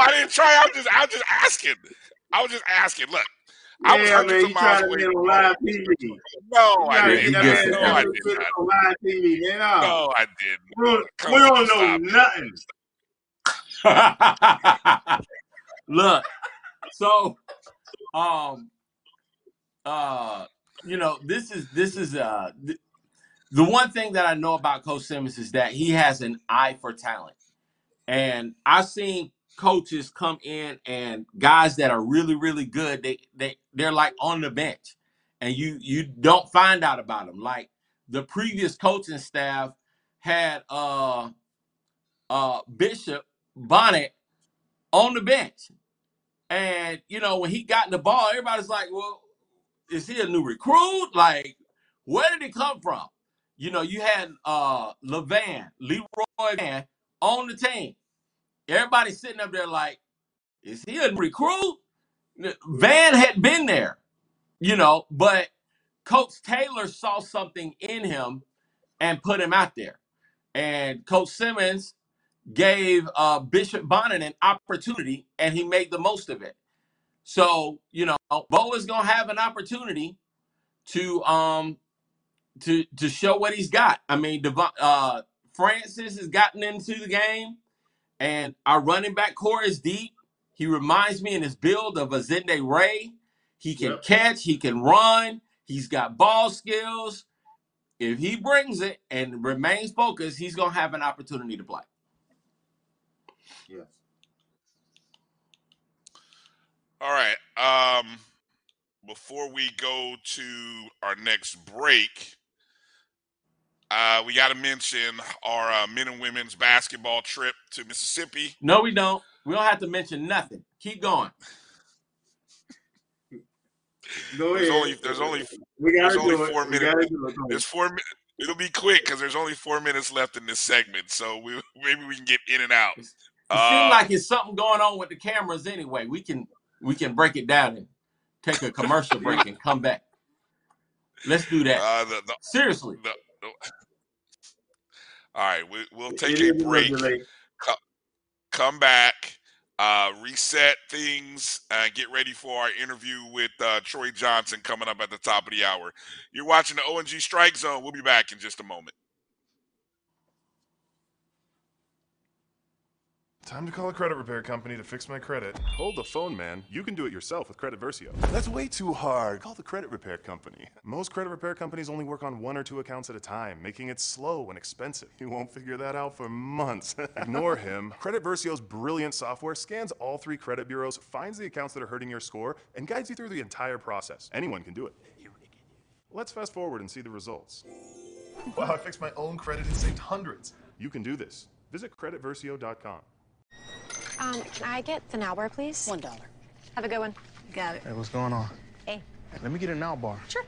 I didn't try. I was just, I was just asking. I was just asking. Look, I was Yeah, hundreds man, of you miles tried to from on live TV. No, I didn't. get that Yeah, man he No, I did not. live TV, man. No, I didn't. we don't, Come we on, don't know nothing. Look, so um uh you know this is this is uh th- the one thing that I know about Coach Simmons is that he has an eye for talent. And I've seen coaches come in and guys that are really, really good, they they they're like on the bench. And you you don't find out about them. Like the previous coaching staff had uh uh Bishop Bonnet on the bench. And you know, when he got in the ball, everybody's like, Well, is he a new recruit? Like, where did he come from? You know, you had uh Levan, Leroy Van on the team. Everybody sitting up there like, is he a recruit? Van had been there, you know, but Coach Taylor saw something in him and put him out there. And Coach Simmons gave uh, Bishop Bonnet an opportunity and he made the most of it. So, you know, Bo is gonna have an opportunity to um to to show what he's got. I mean, Devon, uh Francis has gotten into the game, and our running back corps is deep. He reminds me in his build of Azende Ray. He can Yep. catch, he can run, he's got ball skills. If he brings it and remains focused, he's gonna have an opportunity to play. Yes. All right. Um, before we go to our next break, uh, we got to mention our uh, men and women's basketball trip to Mississippi. No, we don't. We don't have to mention nothing. Keep going. Go There's ahead. only there's only we gotta there's only do it. four We minutes. do it. There's four. It'll be quick because there's only four minutes left in this segment, so we maybe we can get in and out. It seems Uh, like it's something going on with the cameras anyway. We can we can break it down and take a commercial break and come back. Let's do that. Uh, the, the, Seriously. the, the, all right, we, we'll take a a break. Co- come back, uh, reset things, and get ready for our interview with uh, Troy Johnson coming up at the top of the hour. You're watching the ONG Strike Zone. We'll be back in just a moment. Time to call a credit repair company to fix my credit. Hold the phone, man. You can do it yourself with Credit Versio. That's way too hard. Call the credit repair company. Most credit repair companies only work on one or two accounts at a time, making it slow and expensive. You won't figure that out for months. Ignore him. Credit Versio's brilliant software scans all three credit bureaus, finds the accounts that are hurting your score, and guides you through the entire process. Anyone can do it. Let's fast forward and see the results. Wow, I fixed my own credit and saved hundreds. You can do this. Visit creditversio.com. Um, can I get the now bar, please? One dollar. Have a good one. Got it. Hey, what's going on? Hey. Let me get a now bar. Sure.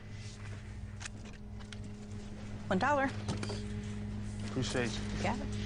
One dollar. Appreciate you. Got it.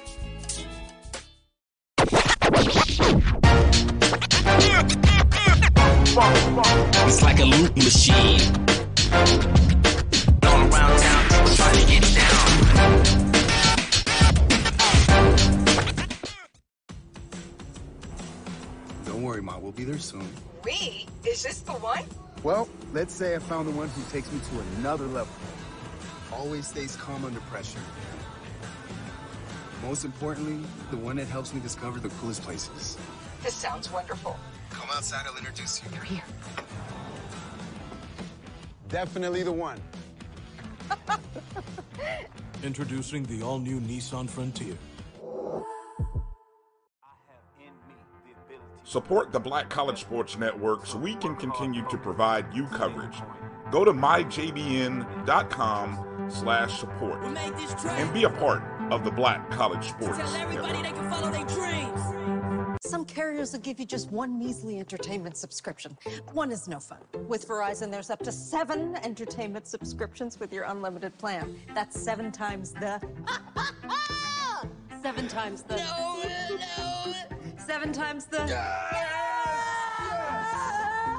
A loop machine. All around town, people trying to get down. Don't worry, Ma. We'll be there soon. We? Is this the one? Well, let's say I found the one who takes me to another level. Always stays calm under pressure. Most importantly, the one that helps me discover the coolest places. This sounds wonderful. Come outside, I'll introduce you. You're here. Definitely the one. Introducing the all-new Nissan Frontier. Support the Black College Sports Network so we can continue to provide you coverage. Go to myjbn.com slash support and be a part of the Black College Sports Network. Can follow their dreams. Some carriers will give you just one measly entertainment subscription. One is no fun. With Verizon, there's up to seven entertainment subscriptions with your unlimited plan. That's seven times the. seven times the. No, no. Seven times the.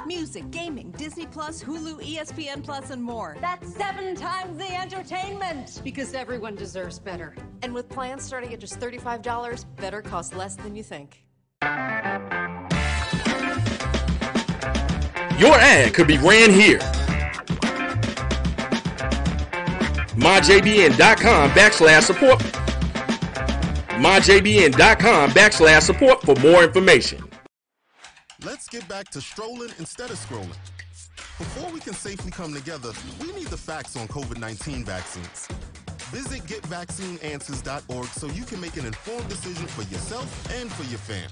Music, gaming, Disney Plus, Hulu, ESPN Plus, and more. That's seven times the entertainment. Because everyone deserves better. And with plans starting at just $35, better costs less than you think. Your ad could be ran here. MyJBN.com backslash support. MyJBN.com backslash support for more information. Let's get back to strolling instead of scrolling. Before we can safely come together, we need the facts on COVID 19 vaccines. Visit getvaccineanswers.org so you can make an informed decision for yourself and for your fam.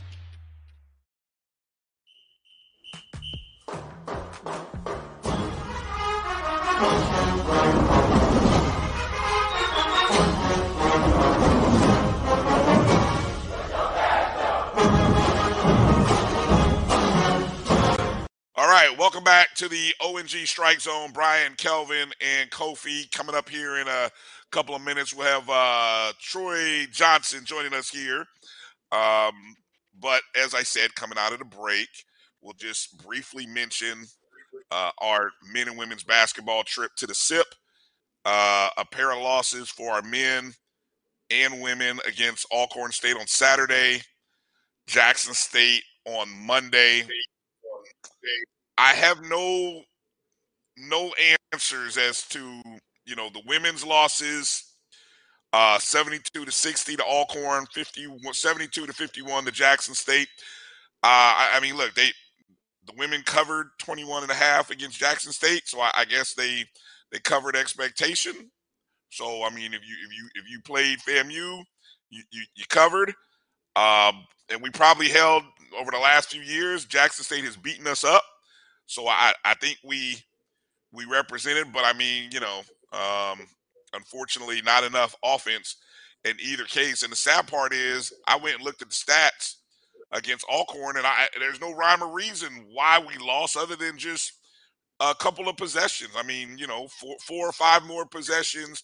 Welcome back to the ONG Strike Zone. Brian, Kelvin, and Kofi coming up here in a couple of minutes. We'll have uh, Troy Johnson joining us here. Um, but as I said, coming out of the break, we'll just briefly mention uh, our men and women's basketball trip to the SIP. Uh, a pair of losses for our men and women against Alcorn State on Saturday, Jackson State on Monday. I have no no answers as to you know the women's losses. Uh, 72 to 60 to Alcorn, 50, 72 to 51 to Jackson State. Uh, I, I mean, look, they the women covered 21 and a half against Jackson State, so I, I guess they they covered expectation. So I mean, if you if you if you played FAMU, you you, you covered. Um, and we probably held over the last few years. Jackson State has beaten us up, so I I think we we represented. But I mean, you know, um, unfortunately, not enough offense in either case. And the sad part is, I went and looked at the stats against Alcorn, and I there's no rhyme or reason why we lost other than just a couple of possessions. I mean, you know, four four or five more possessions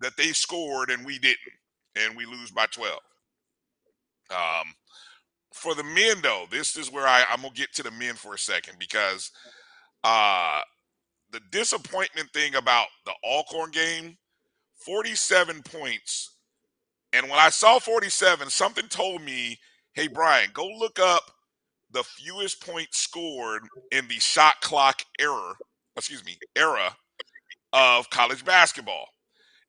that they scored and we didn't, and we lose by 12. Um, for the men, though, this is where I, I'm gonna get to the men for a second because uh, the disappointment thing about the Alcorn game, 47 points, and when I saw 47, something told me, "Hey, Brian, go look up the fewest points scored in the shot clock era, excuse me, era of college basketball."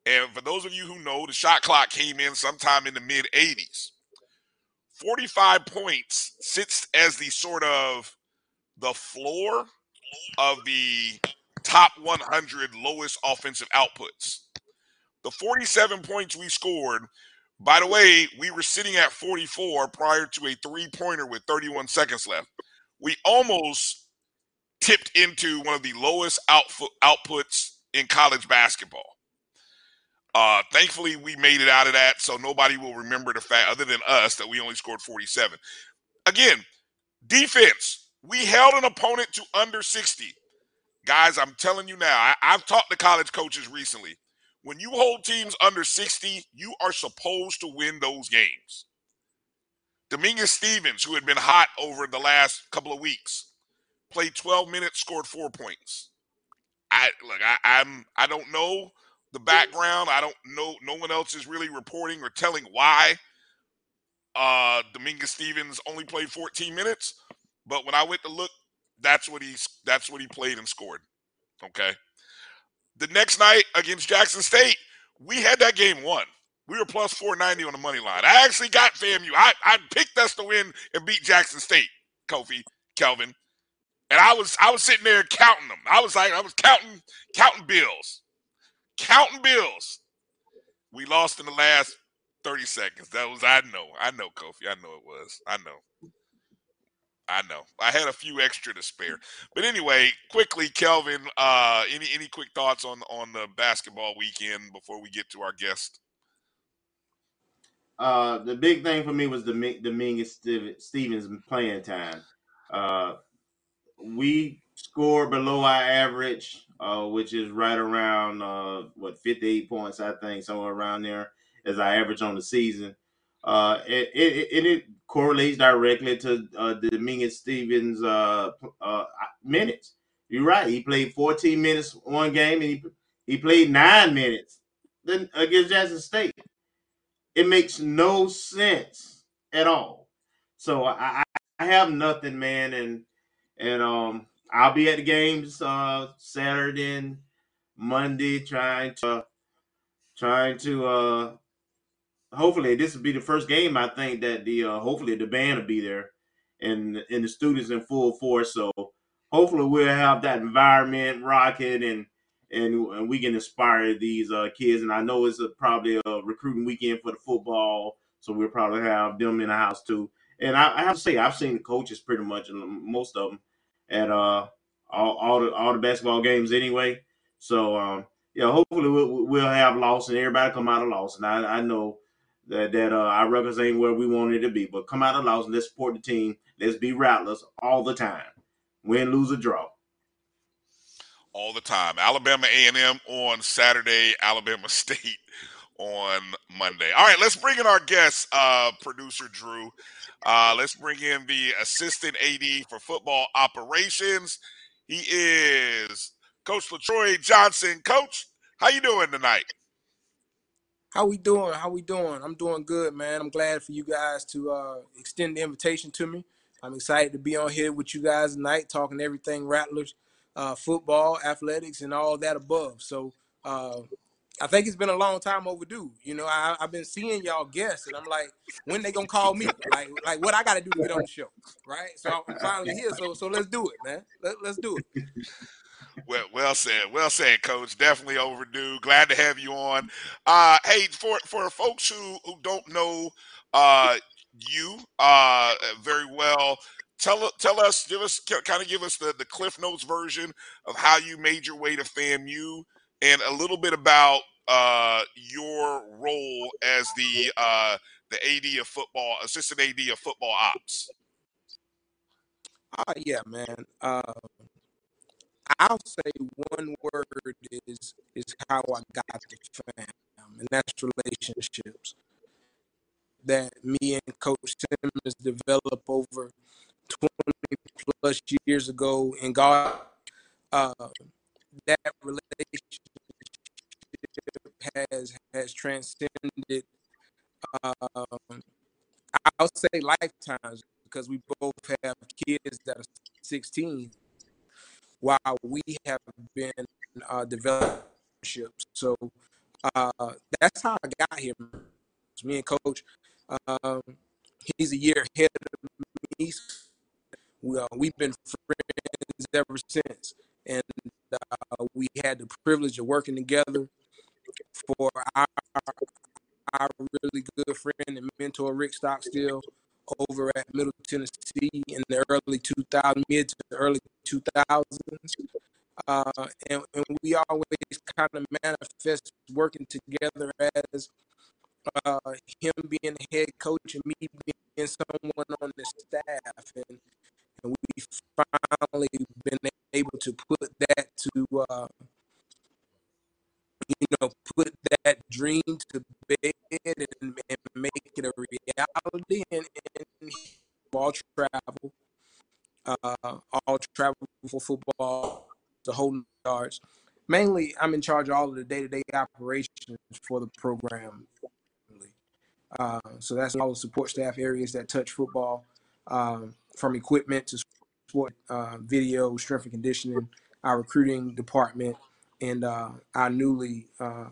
And for those of you who know, the shot clock came in sometime in the mid 80s. 45 points sits as the sort of the floor of the top 100 lowest offensive outputs. The 47 points we scored, by the way, we were sitting at 44 prior to a three pointer with 31 seconds left. We almost tipped into one of the lowest output, outputs in college basketball. Uh, thankfully, we made it out of that, so nobody will remember the fact, other than us, that we only scored 47. Again, defense. We held an opponent to under 60. Guys, I'm telling you now, I, I've talked to college coaches recently. When you hold teams under 60, you are supposed to win those games. Dominguez Stevens, who had been hot over the last couple of weeks, played 12 minutes, scored four points. I look, I, I'm I don't know the background. I don't know. No one else is really reporting or telling why uh Dominguez Stevens only played 14 minutes. But when I went to look, that's what he's that's what he played and scored. Okay. The next night against Jackson State, we had that game won. We were plus 490 on the money line. I actually got FAMU. I, I picked us to win and beat Jackson State, Kofi, Kelvin. And I was I was sitting there counting them. I was like, I was counting, counting bills counting bills. We lost in the last 30 seconds. That was I know. I know, Kofi. I know it was. I know. I know. I had a few extra to spare. But anyway, quickly, Kelvin, uh, any any quick thoughts on on the basketball weekend before we get to our guest? Uh, the big thing for me was the Dominguez Stevens playing time. Uh, we scored below our average uh, which is right around uh, what 58 points, I think, somewhere around there as I average on the season. Uh, it, it, it correlates directly to uh, Dominguez Stevens uh, uh, minutes. You're right. He played 14 minutes one game, and he he played nine minutes then against Jackson State. It makes no sense at all. So I, I have nothing, man, and and um I'll be at the games uh, Saturday and Monday, trying to trying to uh, hopefully this will be the first game I think that the uh, hopefully the band will be there and and the students in full force. So hopefully we'll have that environment rocking and and, and we can inspire these uh, kids. And I know it's a, probably a recruiting weekend for the football, so we'll probably have them in the house too. And I, I have to say, I've seen the coaches pretty much, most of them at uh all, all the all the basketball games anyway. So um, yeah, hopefully we'll, we'll have Lawson. And everybody come out of Lawson. I, I know that that uh, our records ain't where we wanted to be, but come out of Lawson. Let's support the team. Let's be Rattlers all the time. Win, lose, or draw. All the time. Alabama A&M on Saturday. Alabama State on Monday. All right, let's bring in our guest, uh, producer Drew. Uh, let's bring in the assistant AD for football operations. He is Coach Latroy Johnson. Coach, how you doing tonight? How we doing? How we doing? I'm doing good, man. I'm glad for you guys to uh, extend the invitation to me. I'm excited to be on here with you guys tonight, talking everything Rattlers, uh, football, athletics, and all that above. So uh, I think it's been a long time overdue. You know, I, I've been seeing y'all guests, and I'm like, when they gonna call me? Like, like what I got to do to get on the show, right? So I'm finally here. So, so let's do it, man. Let, let's do it. Well, well said. Well said, Coach. Definitely overdue. Glad to have you on. Uh, hey, for for folks who who don't know uh, you uh, very well, tell tell us, give us kind of give us the the Cliff Notes version of how you made your way to FAMU, and a little bit about uh, your role as the uh, the AD of football, assistant AD of football ops. Oh yeah, man. Uh, I'll say one word is is how I got the fam, and that's relationships that me and Coach Simmons developed over 20 plus years ago in God. Uh, that relationship has has transcended. Um, I'll say lifetimes because we both have kids that are 16 while we have been uh, developing relationships. So uh, that's how I got here. Me and Coach, um, he's a year ahead of me. We, uh, we've been friends ever since, and uh, we had the privilege of working together for our our really good friend and mentor Rick Stockstill over at Middle Tennessee in the early 2000s, mid to early 2000s. Uh, and, and we always kind of manifest working together as uh, him being the head coach and me being someone on the staff. And, and we finally been able to put that to, uh, you know, put that dream to bed and, and make it a reality. And, and all travel, uh, all travel for football, the whole yards. Mainly, I'm in charge of all of the day-to-day operations for the program. Uh, so that's all the support staff areas that touch football, um, from equipment to sport, uh, video, strength and conditioning, our recruiting department, and uh, our newly uh,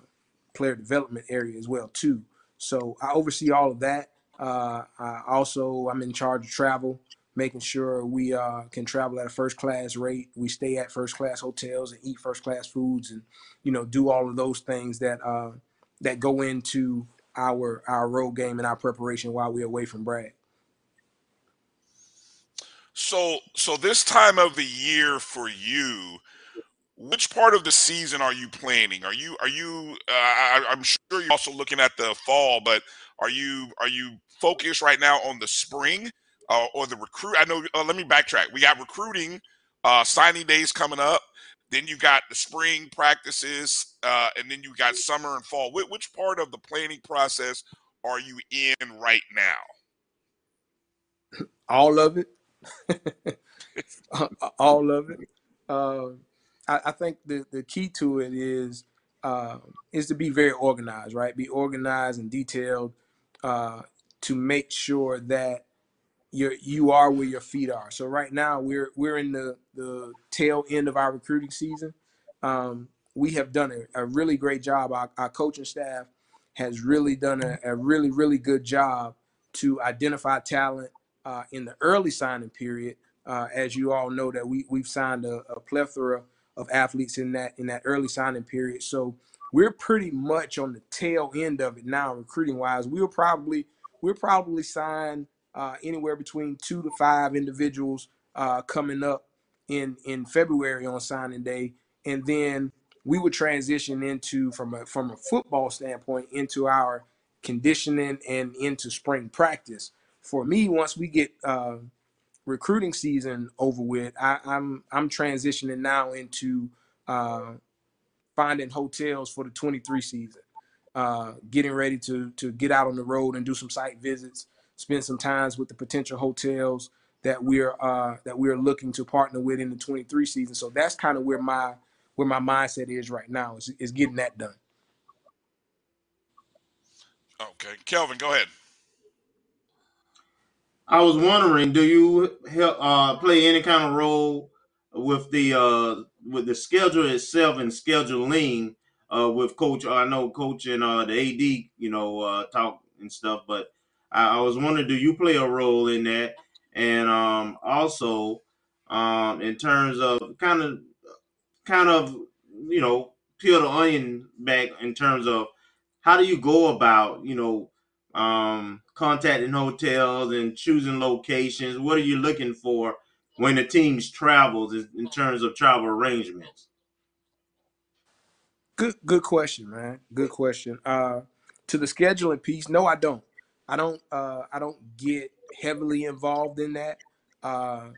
player development area as well too. So I oversee all of that. Uh, I also, I'm in charge of travel, making sure we uh, can travel at a first class rate. We stay at first class hotels and eat first class foods, and you know, do all of those things that uh, that go into our our road game and our preparation while we're away from Brad. So, so this time of the year for you, which part of the season are you planning? Are you are you? Uh, I, I'm sure you're also looking at the fall, but are you are you focused right now on the spring uh, or the recruit? I know. Uh, let me backtrack. We got recruiting uh, signing days coming up. Then you got the spring practices, uh, and then you got summer and fall. Which, which part of the planning process are you in right now? All of it. All of it. Uh, I, I, think the, the key to it is uh, is to be very organized, right? Be organized and detailed uh, to make sure that you're you are where your feet are. So right now we're we're in the the tail end of our recruiting season. Um, we have done a, a, really great job. Our, our coaching staff has really done a, a, really really good job to identify talent uh, in the early signing period. Uh, as you all know, that we we've signed a, a plethora of athletes in that in that early signing period. So we're pretty much on the tail end of it now, recruiting wise. We'll probably we'll probably sign uh, anywhere between two to five individuals uh, coming up in in February on signing day, and then we would transition into from a from a football standpoint into our conditioning and into spring practice. For me, once we get uh, recruiting season over with, I, I'm I'm transitioning now into uh, finding hotels for the 23 season, uh, getting ready to to get out on the road and do some site visits, spend some times with the potential hotels that we're uh, that we're looking to partner with in the 23 season. So that's kind of where my where my mindset is right now is, is getting that done. Okay, Kelvin, go ahead. I was wondering, do you help uh, play any kind of role with the uh, with the schedule itself and scheduling uh, with Coach. I know Coach and uh, the AD, you know, uh, talk and stuff. But I, I was wondering, do you play a role in that? And um, also, um, in terms of kind of, kind of, you know, peel the onion back in terms of how do you go about, you know, um, contacting hotels and choosing locations? What are you looking for when the teams travels in terms of travel arrangements? Good, good question, man. Good question. Uh, to the scheduling piece, no, I don't. I don't. Uh, I don't get heavily involved in that. Uh,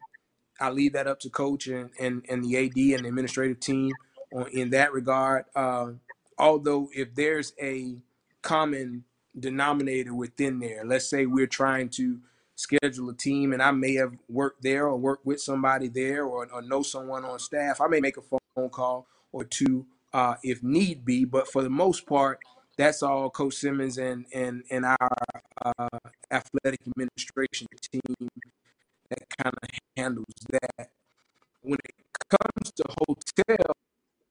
I leave that up to coach and, and, and the AD and the administrative team on, in that regard. Uh, although if there's a common denominator within there, let's say we're trying to schedule a team and I may have worked there or worked with somebody there or, or know someone on staff, I may make a phone call or two uh, if need be. But for the most part, that's all Coach Simmons and and and our uh, athletic administration team that kind of handles that. When it comes to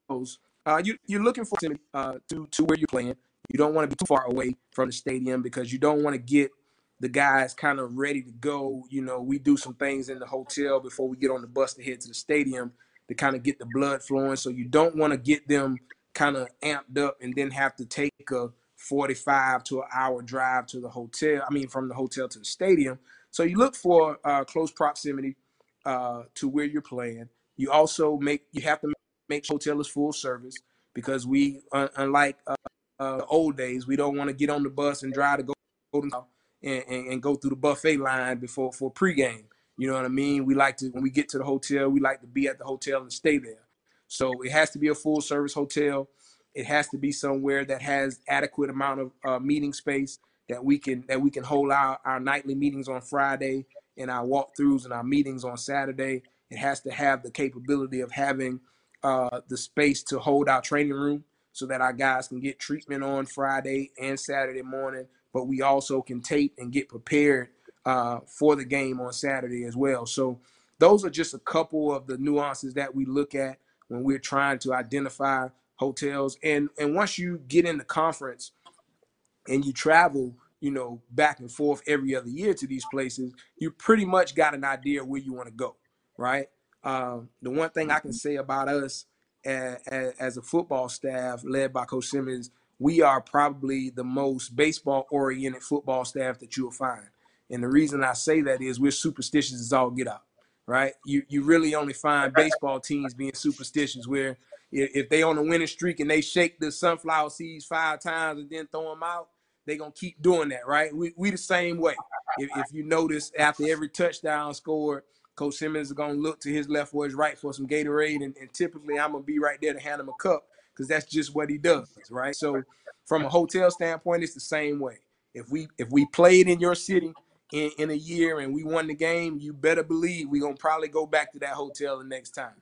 hotels, uh, you you're looking for uh, to to where you're playing. You don't want to be too far away from the stadium because you don't want to get the guys kind of ready to go. You know, we do some things in the hotel before we get on the bus to head to the stadium to kind of get the blood flowing. So you don't want to get them kind of amped up and then have to take a 45 to an hour drive to the hotel. I mean, from the hotel to the stadium. So you look for uh, close proximity uh, to where you're playing. You also make you have to make sure hotel is full service because we, uh, unlike uh, the old days, we don't want to get on the bus and drive to go and, and, and go through the buffet line before for pregame. You know what I mean? We like to when we get to the hotel, we like to be at the hotel and stay there. So it has to be a full service hotel. It has to be somewhere that has adequate amount of uh, meeting space that we can that we can hold our, our nightly meetings on Friday and our walkthroughs and our meetings on Saturday. It has to have the capability of having uh, the space to hold our training room so that our guys can get treatment on Friday and Saturday morning, but we also can tape and get prepared uh, for the game on Saturday as well. So those are just a couple of the nuances that we look at when we're trying to identify hotels. And and once you get in the conference and you travel, you know, back and forth every other year to these places, you pretty much got an idea where you want to go, right? Um, the one thing I can say about us as, a football staff led by Coach Simmons, we are probably the most baseball oriented football staff that you'll find. And the reason I say that is we're superstitious as all get out, right? You you really only find baseball teams being superstitious where if, if they on a winning streak and they shake the sunflower seeds five times and then throw them out, they gonna keep doing that, right? We we the same way. If, if you notice after every touchdown scored, Coach Simmons is gonna look to his left or his right for some Gatorade, and, and typically I'm gonna be right there to hand him a cup because that's just what he does, right? So from a hotel standpoint, it's the same way. If we if we played in your city in, in a year and we won the game, you better believe we're gonna probably go back to that hotel the next time.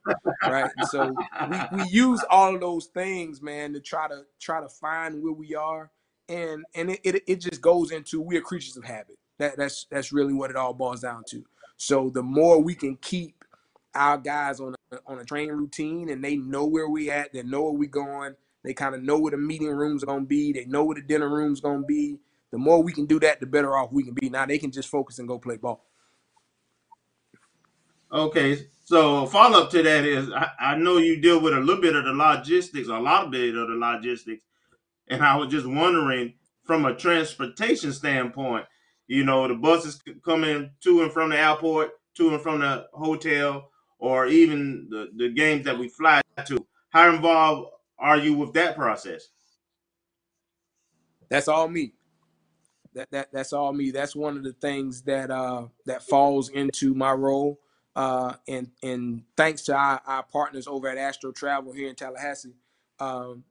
Right. And so we, we use all of those things, man, to try to try to find where we are. And and it, it, it just goes into we're creatures of habit. That that's that's really what it all boils down to. So the more we can keep our guys on a, on a training routine and they know where we at, they know where we going, they kind of know where the meeting rooms are gonna be, they know where the dinner rooms gonna be, the more we can do that, the better off we can be. Now they can just focus and go play ball. Okay, so follow up to that is I, I know you deal with a little bit of the logistics, a lot of bit of the logistics, and I was just wondering from a transportation standpoint, you know, the buses coming to and from the airport, to and from the hotel, or even the, the games that we fly to. How involved are you with that process? That's all me. That that that's all me. That's one of the things that uh that falls into my role. Uh and and thanks to our, our partners over at Astro Travel here in Tallahassee, um,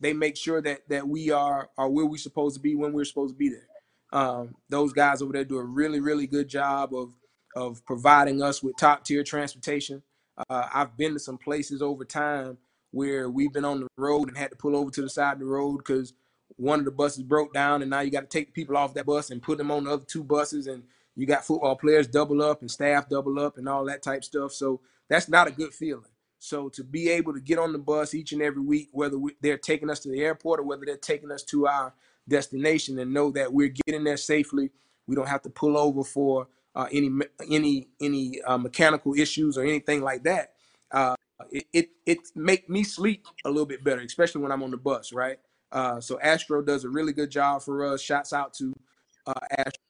they make sure that that we are are where we're supposed to be when we're supposed to be there. Um, those guys over there do a really really good job of of providing us with top tier transportation. Uh, I've been to some places over time where we've been on the road and had to pull over to the side of the road because one of the buses broke down, and now you got to take people off that bus and put them on the other two buses, and you got football players double up and staff double up and all that type stuff. So that's not a good feeling. So to be able to get on the bus each and every week, whether we, they're taking us to the airport or whether they're taking us to our destination, and know that we're getting there safely, we don't have to pull over for uh, any any any uh, mechanical issues or anything like that. Uh, it, it it make me sleep a little bit better, especially when I'm on the bus, right? Uh, so Astro does a really good job for us. Shouts out to uh, Astro.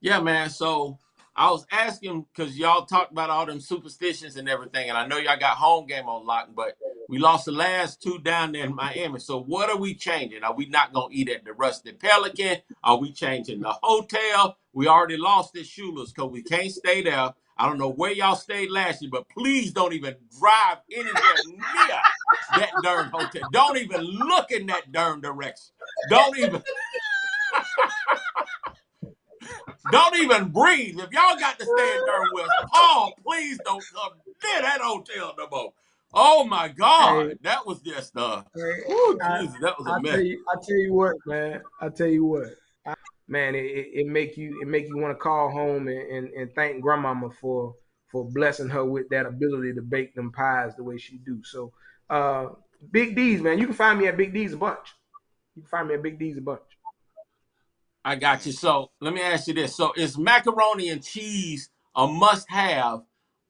Yeah, man. So I was asking because y'all talked about all them superstitions and everything, and I know y'all got home game on lock, but we lost the last two down there in Miami. So what are we changing? Are we not gonna eat at the Rusty Pelican? Are we changing the hotel? We already lost at Shula's because we can't stay there. I don't know where y'all stayed last year, but please don't even drive anywhere near that darn hotel. Don't even look in that darn direction. Don't even. Don't even breathe. If y'all got to stay in darn West Palm, please don't come near that hotel no more. Oh my God, Hey. that was just uh, Hey, whew, I, Jesus, that was I a mess. tell you, I tell you what, man. I tell you what, I, man. It, it, it make you it make you want to call home and, and, and thank grandmama for for blessing her with that ability to bake them pies the way she do. So, uh, Big D's, man. You can find me at Big D's a bunch. You can find me at Big D's a bunch. I got you. So let me ask you this: So is macaroni and cheese a must-have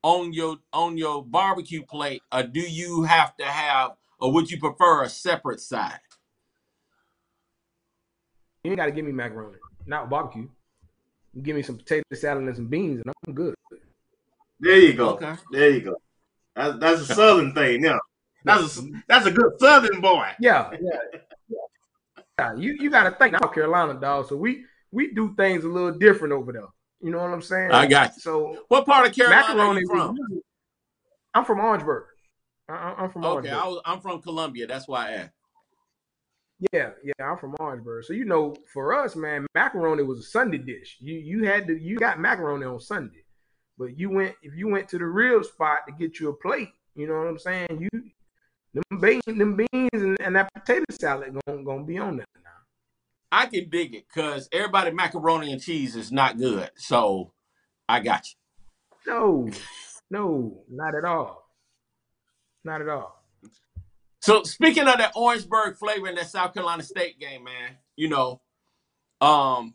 on your on your barbecue plate, or do you have to have, or would you prefer a separate side? You ain't got to give me macaroni, not barbecue. You give me some potato salad and some beans, and I'm good. There you go. Okay. There you go. That's that's a southern thing. Now, that's a that's a good southern boy. Yeah, yeah. Yeah, you you got to think South Carolina, dog. So we we do things a little different over there. You know what I'm saying? I got you. So What part of Carolina are macaroni. you from? I'm from Orangeburg. I- I- I'm from Okay, Orangeburg. I was, I'm from Columbia. That's why I asked. Yeah, yeah, I'm from Orangeburg. So you know, for us, man, macaroni was a Sunday dish. You you had to you got macaroni on Sunday, but you went if you went to the real spot to get you a plate. You know what I'm saying? You them beans, them beans, and, and that potato salad gonna gonna be on there. Now. I can dig it because everybody macaroni and cheese is not good. So I got you. No, no, not at all. Not at all. So speaking of that Orangeburg flavor in that South Carolina State game, man, you know, um,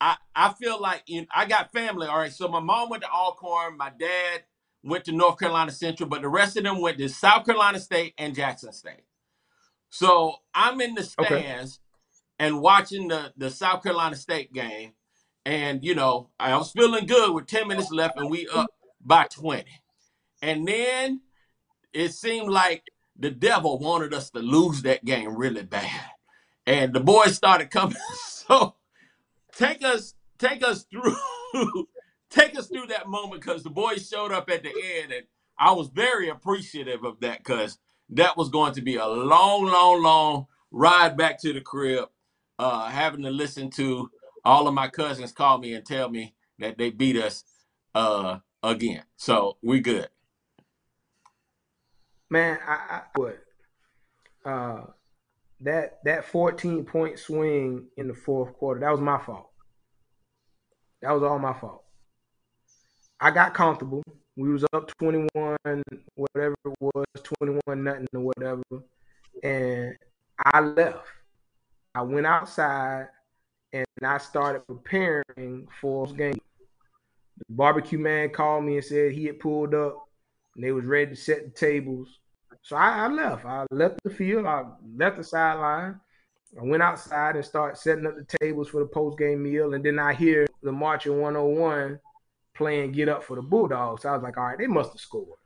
I I feel like you I got family. All right, so my mom went to Alcorn, my dad went to North Carolina Central, but the rest of them went to South Carolina State and Jackson State. So I'm in the Okay. stands and watching the the South Carolina State game, and you know I was feeling good with 10 minutes left, and we up by 20, and then it seemed like the devil wanted us to lose that game really bad. And the boys started coming. So take us, take us through, take us through that moment because the boys showed up at the end, and I was very appreciative of that because that was going to be a long, long, long ride back to the crib, uh, having to listen to all of my cousins call me and tell me that they beat us uh, again. So we good. Man, I, I what uh that that 14 point swing in the fourth quarter, that was my fault. That was all my fault. I got comfortable. We was up 21, whatever it was, 21 nothing or whatever. And I left. I went outside and I started preparing for the game. The barbecue man called me and said he had pulled up and they was ready to set the tables. So I, I left. I left the field. I left the sideline. I went outside and started setting up the tables for the post game meal. And then I hear the marching 101 playing "Get Up for the Bulldogs." I was like, all right, they must have scored.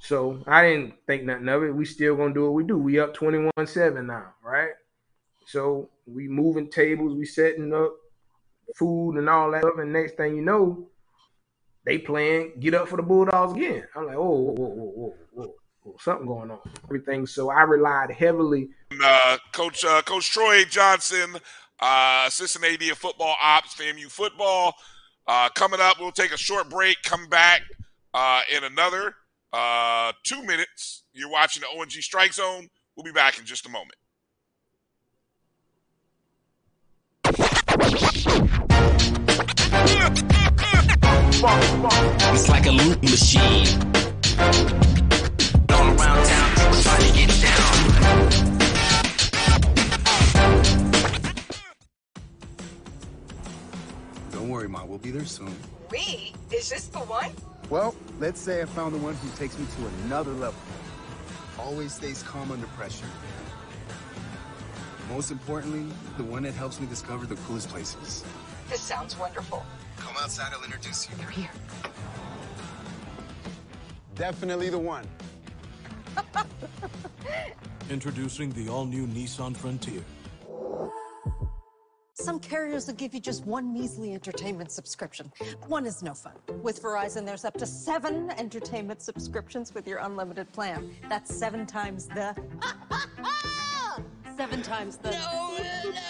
So I didn't think nothing of it. We still gonna do what we do. We up 21-7 now, right? So we moving tables, we setting up food and all that stuff. And next thing you know, they playing "Get Up for the Bulldogs" again. I'm like, oh, whoa, whoa, whoa, whoa, whoa, something going on. Everything. So I relied heavily uh, Coach uh, Coach Troy Johnson, uh, assistant AD of football ops, FAMU football. Uh, coming up, we'll take a short break. Come back uh, in another uh, two minutes. You're watching the ONG Strike Zone. We'll be back in just a moment. It's like a loop machine. We'll be there soon. We? Is this the one? Well, let's say I found the one who takes me to another level. Always stays calm under pressure. Most importantly, the one that helps me discover the coolest places. This sounds wonderful. Come outside, I'll introduce you. You're here. Definitely the one. Introducing the all-new Nissan Frontier. Some carriers will give you just one measly entertainment subscription. One is no fun. With Verizon, there's up to seven entertainment subscriptions with your unlimited plan. That's seven times the. seven times the. No,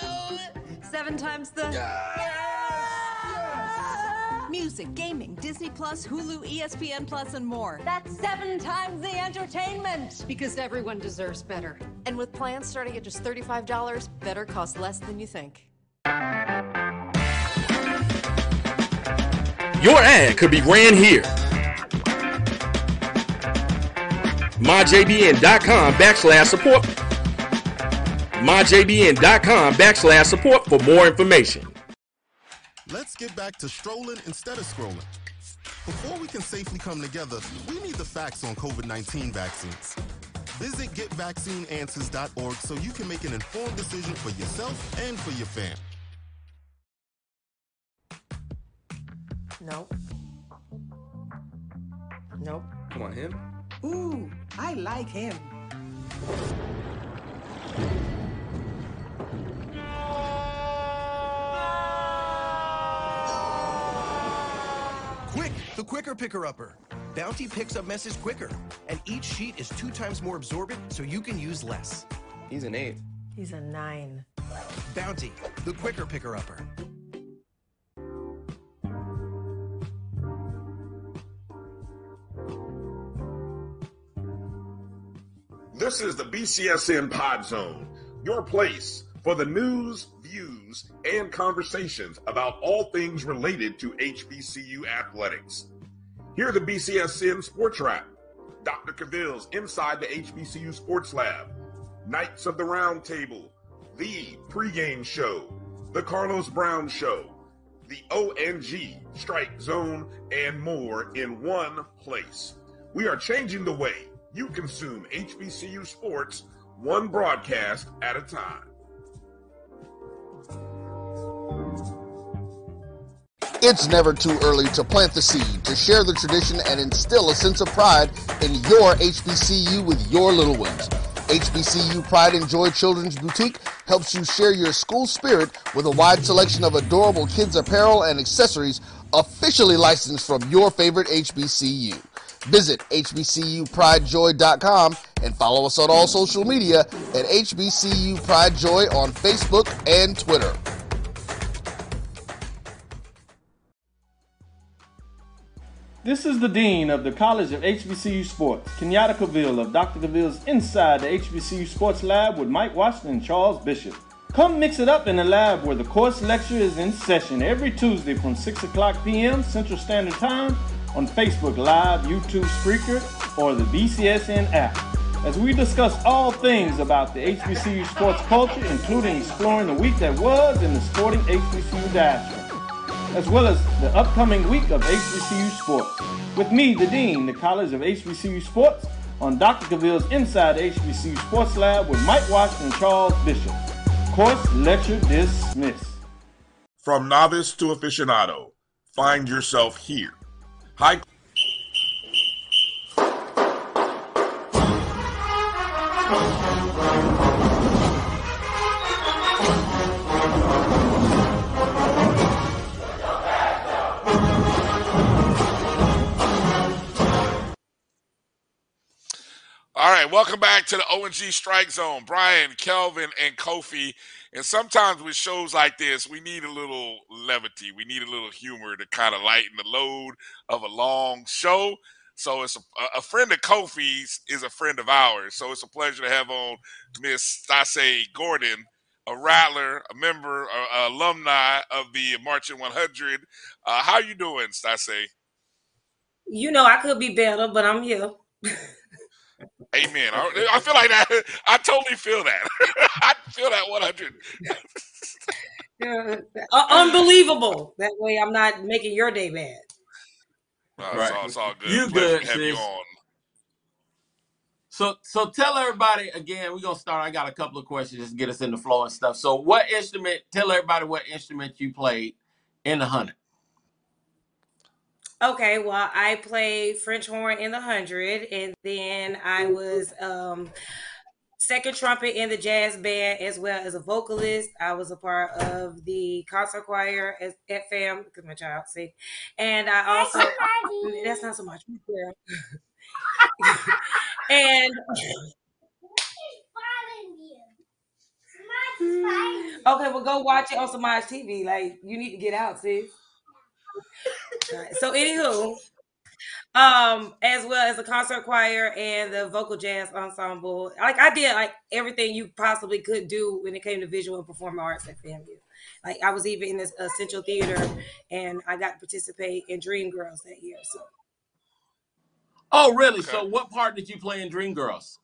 no. Seven times the. Music, gaming, Disney Plus, Hulu, ESPN Plus, and more. That's seven times the entertainment. Because everyone deserves better. And with plans starting at just $35, better costs less than you think. Your ad could be ran here. MyJBN.com backslash support. MyJBN.com backslash support for more information. Let's get back to strolling instead of scrolling. Before we can safely come together, we need the facts on COVID 19 vaccines. Visit getvaccineanswers.org so you can make an informed decision for yourself and for your fam. Nope. Nope. Come on, him? Ooh, I like him. Quick, the quicker picker upper. Bounty picks up messes quicker, and each sheet is two times more absorbent so you can use less. He's an eight. He's a nine. Bounty, the quicker picker upper. This is the BCSN Pod Zone, your place for the news, views, and conversations about all things related to HBCU athletics. Here are the BCSN Sports Wrap, Dr. Cavill's Inside the HBCU Sports Lab, Knights of the Round Table, The Pregame Show, The Carlos Brown Show, The ONG Strike Zone, and more in one place. We are changing the way you consume HBCU sports one broadcast at a time. It's never too early to plant the seed, to share the tradition, and instill a sense of pride in your HBCU with your little ones. HBCU Pride and Joy Children's Boutique helps you share your school spirit with a wide selection of adorable kids' apparel and accessories officially licensed from your favorite HBCU. Visit HBCUPrideJoy.com and follow us on all social media at HBCU Pride Joy on Facebook and Twitter. This is the Dean of the College of HBCU Sports, Kenyatta Cavill of Dr. Cavill's Inside the HBCU Sports Lab with Mike Washington and Charles Bishop. Come mix it up in the lab where the course lecture is in session every Tuesday from 6 o'clock p.m. Central Standard Time on Facebook Live, YouTube Spreaker, or the BCSN app. As we discuss all things about the HBCU sports culture, including exploring the week that was in the sporting HBCU diaspora as well as the upcoming week of HBCU sports. With me, the Dean, the College of HBCU Sports, on Dr. Cavill's Inside HBCU Sports Lab with Mike Washington and Charles Bishop. Course lecture dismissed. From novice to aficionado, find yourself here. High right, welcome back to the ONG Strike Zone. Brian, Kelvin, and Kofi. And sometimes with shows like this, we need a little levity. We need a little humor to kind of lighten the load of a long show. So it's a, a friend of Kofi's is a friend of ours. So it's a pleasure to have on Miss Stacey Gordon, a rattler, a member, a, a alumni of the Marching 100. Uh, how you doing, Stacey? You know, I could be better, but I'm here. Amen. I, I feel like that. I totally feel that. I feel that 100. Uh, unbelievable. That way, I'm not making your day bad. Uh, it's, Right. all, it's all good. You Pleasure good, to have you sis. So so tell everybody again, we're gonna start. I got a couple of questions just to get us in the flow and stuff. So what instrument, tell everybody what instrument you played in the hundred. Okay, well, I played French horn in the hundred, and then I was um second trumpet in the jazz band as well as a vocalist. I was a part of the concert choir as, at FAM because my child sick, and I also that's not so much, and okay, well, go watch it on Samaj TV. Like you need to get out, sis. Alright, So, anywho, um, as well as the concert choir and the vocal jazz ensemble, like I did like everything you possibly could do when it came to visual and performing arts at FAMU. Like I was even in this Essential Theater, and I got to participate in Dream Girls that year. So, Oh, really? So what part did you play in Dreamgirls?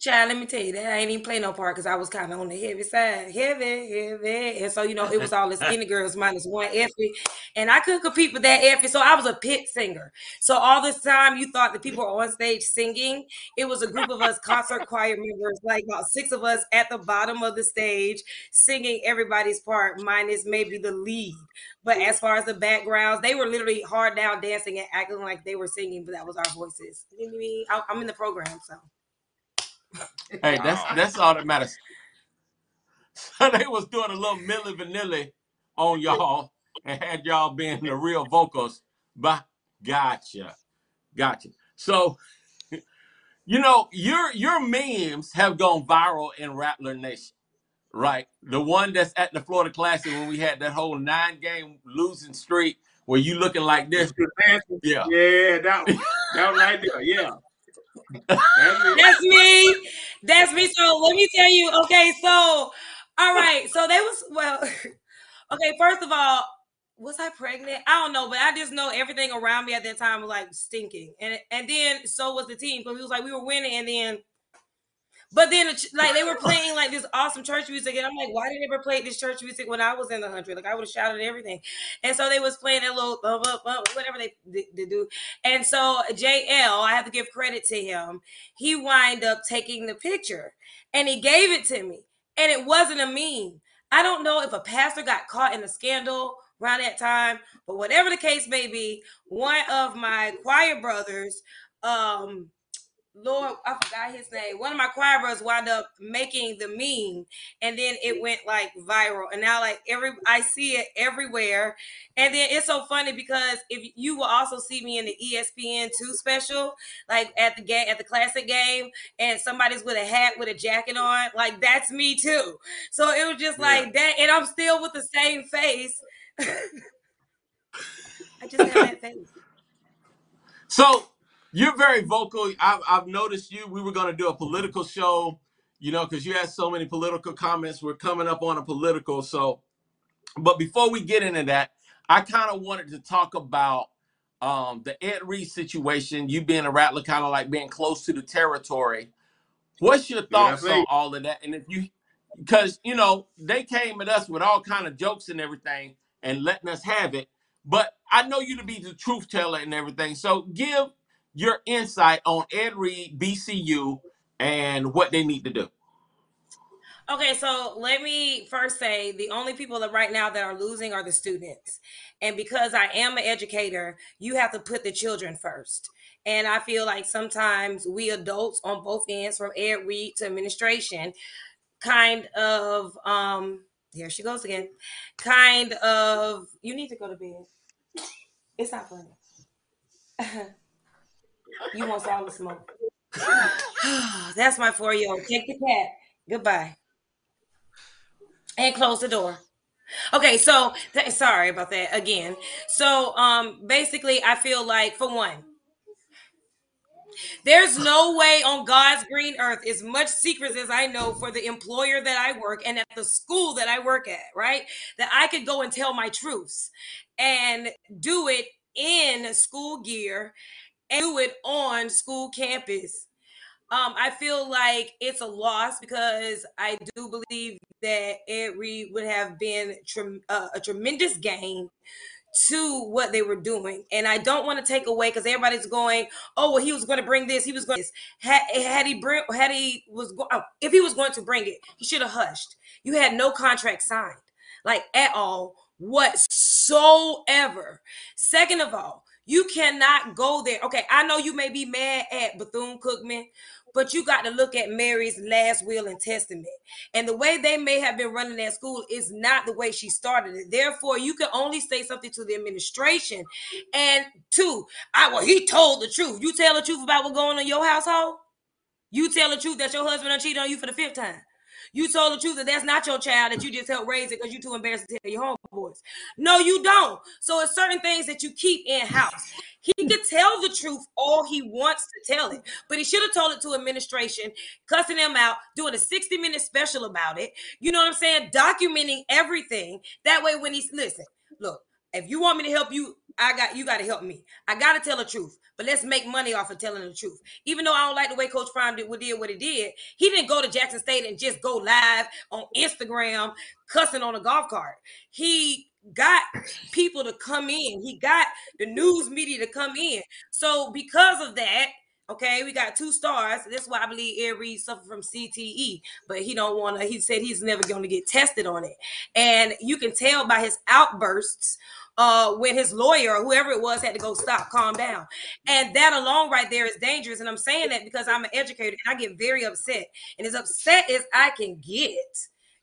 Child, let me tell you that I ain't even play no part because I was kind of on the heavy side, heavy, heavy, and so you know it was all this any girls minus one Effie, and I couldn't compete with that Effie, so I was a pit singer. So all this time you thought the people were on stage singing. It was a group of us concert choir members, like about six of us at the bottom of the stage singing everybody's part, minus maybe the lead. But as far as the backgrounds, they were literally hard down dancing and acting like they were singing, but that was our voices. You know I mean? I'm in the program, so. Hey, that's that's all that matters. So they was doing a little Milli Vanilli on y'all and had y'all being the real vocals. But gotcha, gotcha. So you know your your memes have gone viral in Rattler Nation, right? The one that's at the Florida Classic when we had that whole nine game losing streak where you looking like this. Yeah. Yeah, that one, that one right there. Yeah. That's me. That's me. So let me tell you. Okay, so all right. So they was well. Okay, first of all, was I pregnant? I don't know, but I just know everything around me at that time was like stinking, and and then so was the team because it was like we were winning, and then. But then, like they were playing like this awesome church music, and I'm like, why did they ever play this church music when I was in the hundred? Like I would have shouted everything, and so they was playing that little bump, bump, bump, whatever they, they do. And so JL, I have to give credit to him. He wind up taking the picture, and he gave it to me, and it wasn't a meme. I don't know if a pastor got caught in a scandal around that time, but whatever the case may be, one of my choir brothers, um, Lord, I forgot his name. One of my choir brothers wound up making the meme, and then it went like viral. And now, like every, I see it everywhere. And then it's so funny because if you will also see me in the ESPN two special, like at the game, at the classic game, and somebody's with a hat with a jacket on, like that's me too. So it was just like that, and I'm still with the same face. I just have that face. So you're very vocal. I've, I've noticed you. We were going to do a political show, you know, because you had so many political comments. We're coming up on a political. So, but before we get into that, I kind of wanted to talk about um, the Ed Reed situation. You being a rattler, kind of like being close to the territory. What's your thoughts Yeah, on all of that? And if you, because you know they came at us with all kind of jokes and everything and letting us have it. But I know you to be the truth teller and everything. So give your insight on Ed Reed, BCU, and what they need to do. Okay, so let me first say the only people that right now that are losing are the students. And because I am an educator, you have to put the children first. And I feel like sometimes we adults on both ends, from Ed Reed to administration, kind of um here she goes again, kind of you need to go to bed. It's not funny. you want all the smoke. That's my four-year-old. Take the cat. Goodbye. And close the door. Okay, so th- sorry about that again. So um basically I feel like for one, there's no way on God's green earth, as much secrets as I know for the employer that I work and at the school that I work at, right? That I could go and tell my truths and do it in school gear and do it on school campus. Um, I feel like it's a loss because I do believe that Ed Reed would have been trem- uh, a tremendous gain to what they were doing. And I don't want to take away because everybody's going, oh, well, he was going to bring this. He was going to had, had he bring had he was go- oh, if he was going to bring it, he should have hushed. You had no contract signed, like at all, whatsoever. Second of all, you cannot go there. Okay, I know you may be mad at Bethune Cookman, but you got to look at Mary's last will and testament. And the way they may have been running that school is not the way she started it. Therefore, you can only say something to the administration. And two, I well, he told the truth. You tell the truth about what's going on in your household. You tell the truth that your husband cheated on you for the fifth time. You told the truth that that's not your child that you just helped raise it because you're too embarrassed to tell your homeboys. No, you don't. So it's certain things that you keep in house. He could tell the truth all he wants to tell it, but he should have told it to administration, cussing them out, doing a 60 minute special about it. You know what I'm saying? Documenting everything. That way, when he's listen, look, if you want me to help you, I got you got to help me. I got to tell the truth, but let's make money off of telling the truth. Even though I don't like the way Coach Prime did what did what he did, he didn't go to Jackson State and just go live on Instagram cussing on a golf cart. He got people to come in. He got the news media to come in. So because of that, okay, we got two stars. That's why I believe Ed Reed suffered from CTE, but he don't want to. He said he's never going to get tested on it, and you can tell by his outbursts uh, when his lawyer or whoever it was had to go stop, calm down. And that alone right there is dangerous. And I'm saying that because I'm an educator and I get very upset. And as upset as I can get,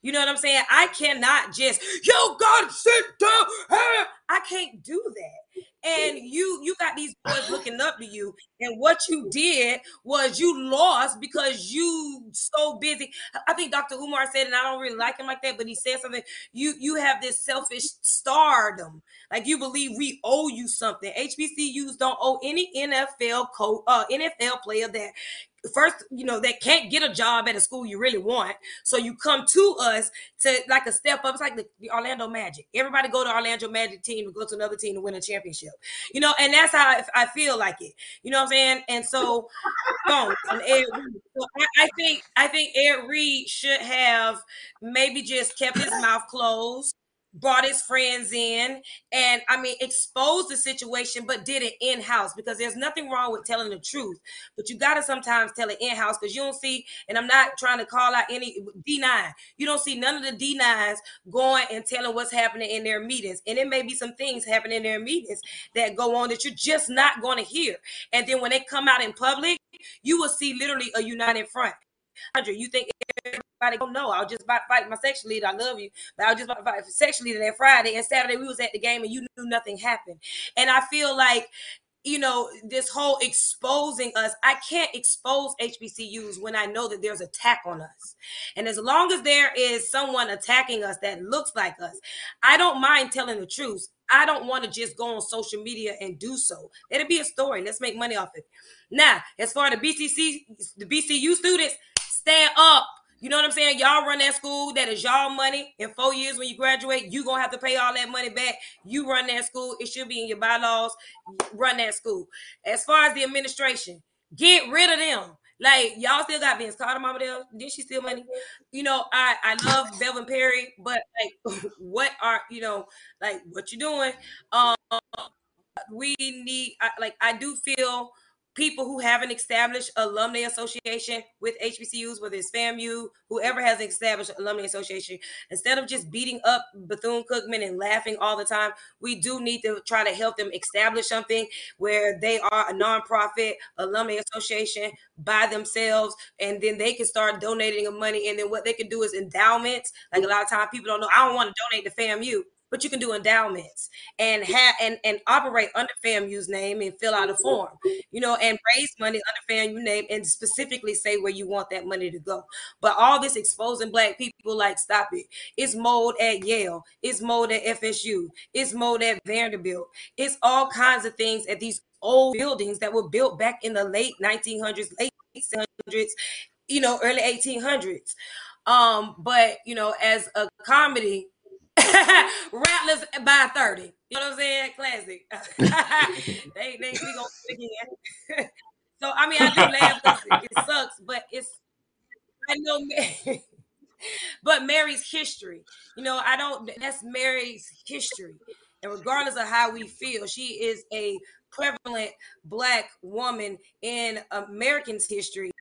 you know what I'm saying? I cannot just, yo, God, sit down. ah." I can't do that. And you you got these boys looking up to you. And what you did was you lost because you so busy. I think Dr. Umar said, and I don't really like him like that, but he said something. You you have this selfish stardom. Like you believe we owe you something. HBCUs don't owe any NFL co- uh, NFL player that first, you know, that can't get a job at a school you really want. So you come to us to like a step up. It's like the, the Orlando Magic. Everybody go to Orlando Magic team to go to another team to win a championship. You know, and that's how I, I feel like it. You know what I'm saying? And so, and Ed. So I, I think I think Ed Reed should have maybe just kept his mouth closed brought his friends in and I mean exposed the situation, but did it in-house because there's nothing wrong with telling the truth, but you gotta sometimes tell it in-house because you don't see, and I'm not trying to call out any D9, you don't see none of the D9s going and telling what's happening in their meetings. And it may be some things happening in their meetings that go on that you're just not to hear. And then when they come out in public, you will see literally a united front. You think everybody don't know? I was just about to fight my section leader. I love you, but I was just about to fight section leader that Friday and Saturday. We was at the game and you knew nothing happened. And I feel like you know this whole exposing us. I can't expose HBCUs when I know that there's attack on us. And as long as there is someone attacking us that looks like us, I don't mind telling the truth. I don't want to just go on social media and do so. It'll be a story. Let's make money off it. Now, as far as the BCC, the BCU students, stand up. You know what I'm saying? Y'all run that school. That is y'all money. In four years, when you graduate, you gonna have to pay all that money back. You run that school. It should be in your bylaws. Run that school. As far as the administration, get rid of them. Like y'all still got Vince Carter mama there. Did she steal money? You know, I I love Belvin Perry, but like, what are you know, like what you doing? Um, we need I, like I do feel people who have an established alumni association with HBCUs, whether it's FAMU, whoever has an established alumni association, instead of just beating up Bethune Cookman and laughing all the time, we do need to try to help them establish something where they are a nonprofit alumni association by themselves, and then they can start donating the money. And then what they can do is endowments. Like a lot of times people don't know, I don't want to donate to FAMU but you can do endowments and have and, and operate under FAMU's name and fill out a form, you know, and raise money under FAMU name and specifically say where you want that money to go. But all this exposing black people, like stop it. It's mold at Yale, it's mold at FSU, it's mold at Vanderbilt, it's all kinds of things at these old buildings that were built back in the late 1900s, late 1800s, you know, early 1800s. Um, but you know, as a comedy, Rattlers by 30. You know what I'm saying? Classic. they they we gonna again. so I mean I do laugh it, it sucks, but it's I know but Mary's history. You know, I don't that's Mary's history. And regardless of how we feel, she is a prevalent black woman in Americans history.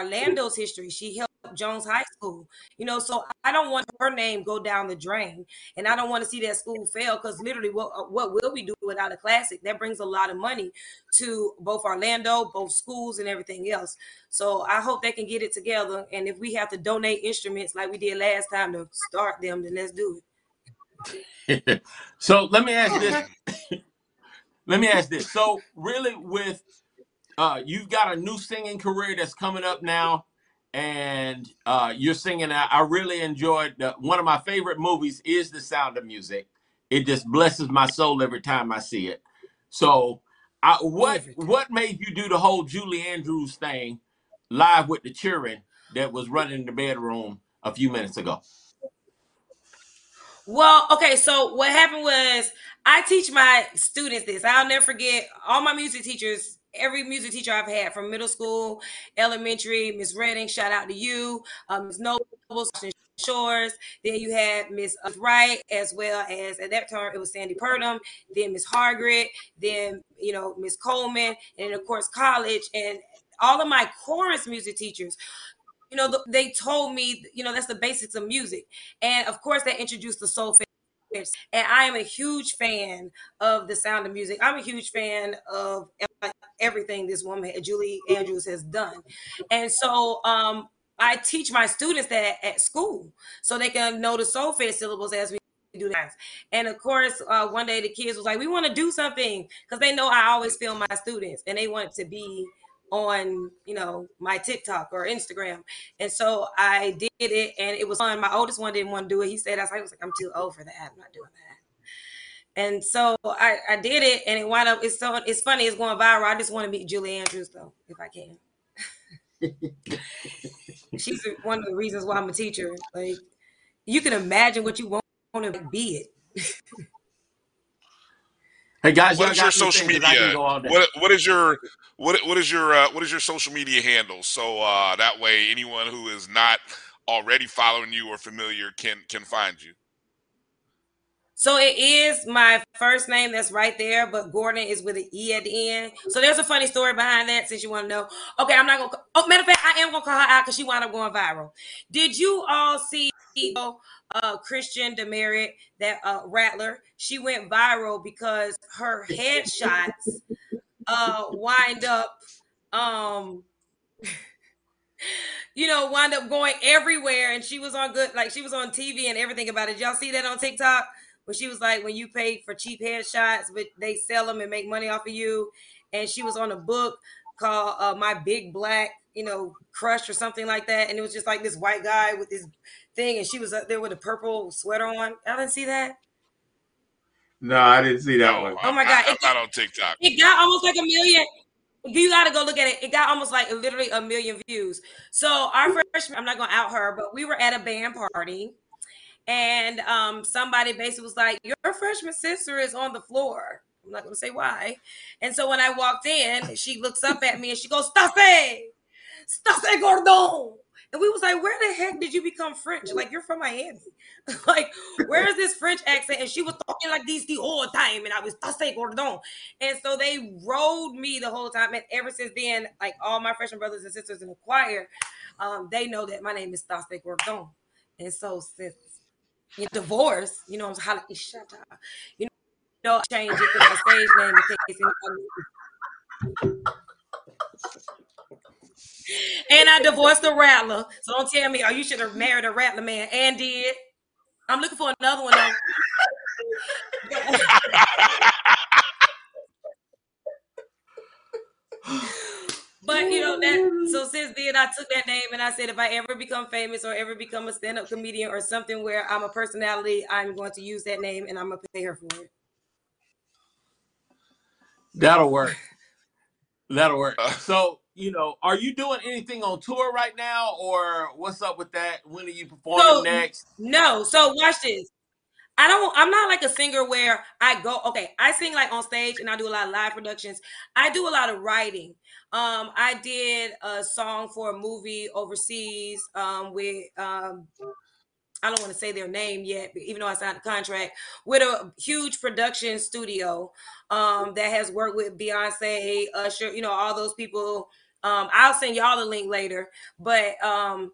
Orlando's history. She helped Jones High School. You know, so I don't want her name go down the drain, and I don't want to see that school fail because literally, what uh, what will we do without a classic? That brings a lot of money to both Orlando, both schools, and everything else. So I hope they can get it together. And if we have to donate instruments like we did last time to start them, then let's do it. so let me ask this. let me ask this. So really, with uh, you've got a new singing career that's coming up now and uh, you're singing. I, I really enjoyed the, one of my favorite movies is The Sound of Music. It just blesses my soul every time I see it. So, I, what what made you do the whole Julie Andrews thing live with the children that was running in the bedroom a few minutes ago? Well, okay, so what happened was I teach my students this. I'll never forget all my music teachers every music teacher I've had from middle school, elementary, Miss Redding, shout out to you, um, Miss Noble, Shores. Then you had Miss Wright, as well as at that time it was Sandy Purdom. Then Miss Hargret. Then you know Miss Coleman, and of course college and all of my chorus music teachers. You know, they told me, you know, that's the basics of music, and of course they introduced the soul and I am a huge fan of the sound of music. I'm a huge fan of everything this woman, Julie Andrews, has done. And so um, I teach my students that at school so they can know the soul solfege syllables as we do that. And of course, uh, one day the kids was like, we want to do something because they know I always film my students and they want to be on you know my TikTok or Instagram. And so I did it and it was fun. My oldest one didn't want to do it. He said I was like, I'm too old for that. I'm not doing that. And so I, I did it and it wound up it's so it's funny, it's going viral. I just want to meet Julie Andrews though, if I can. She's one of the reasons why I'm a teacher. Like you can imagine what you want to be it. Hey guys, what is your social media? What what is your what what is your uh, what is your social media handle? So uh, that way, anyone who is not already following you or familiar can can find you. So it is my first name that's right there, but Gordon is with an E at the end. So there's a funny story behind that since you want to know. Okay, I'm not gonna. Oh, matter of fact, I am gonna call her out because she wound up going viral. Did you all see uh, Christian Demerit, that uh, Rattler? She went viral because her headshots uh, wind up, um, you know, wind up going everywhere. And she was on good, like she was on TV and everything about it. Y'all see that on TikTok? When she was like, when you pay for cheap headshots, but they sell them and make money off of you. And she was on a book called uh, My Big Black, you know, Crush or something like that. And it was just like this white guy with this thing, and she was up there with a purple sweater on. I didn't see that. No, I didn't see that one. Oh my god, I, am not on TikTok. It got almost like a million. You got to go look at it. It got almost like literally a million views. So our freshman, I'm not gonna out her, but we were at a band party, and um, somebody basically was like, "Your freshman sister is on the floor." I'm not gonna say why. And so when I walked in, she looks up at me and she goes, "Stase, Stase Gordon." And we was like, where the heck did you become French? Like, you're from Miami. like, where is this French accent? And she was talking like this the whole time. And I was Tasse Gordon. And so they rode me the whole time. And ever since then, like all my freshman brothers and sisters in the choir, um, they know that my name is Tasse Gordon. And so since you divorce, you know, I'm like, shut up. You know, change it to my stage name in case anybody and I divorced a rattler. So don't tell me, oh, you should have married a rattler man and did. I'm looking for another one though. but you know that so mm. since then I took that name and I said if I ever become famous or ever become a stand-up comedian or something where I'm a personality, I'm going to use that name and I'm gonna pay her for it. That'll work. That'll work. Uh. So you know, are you doing anything on tour right now, or what's up with that? When are you performing So next? no, so watch this. I don't. I'm not like a singer where I go. Okay, I sing like on stage and I do a lot of live productions. I do a lot of writing. Um, I did a song for a movie overseas um, with um, I don't want to say their name yet, even though I signed a contract with a huge production studio um, that has worked with Beyonce, Usher, you know, all those people. Um, I'll send y'all the link later. But um,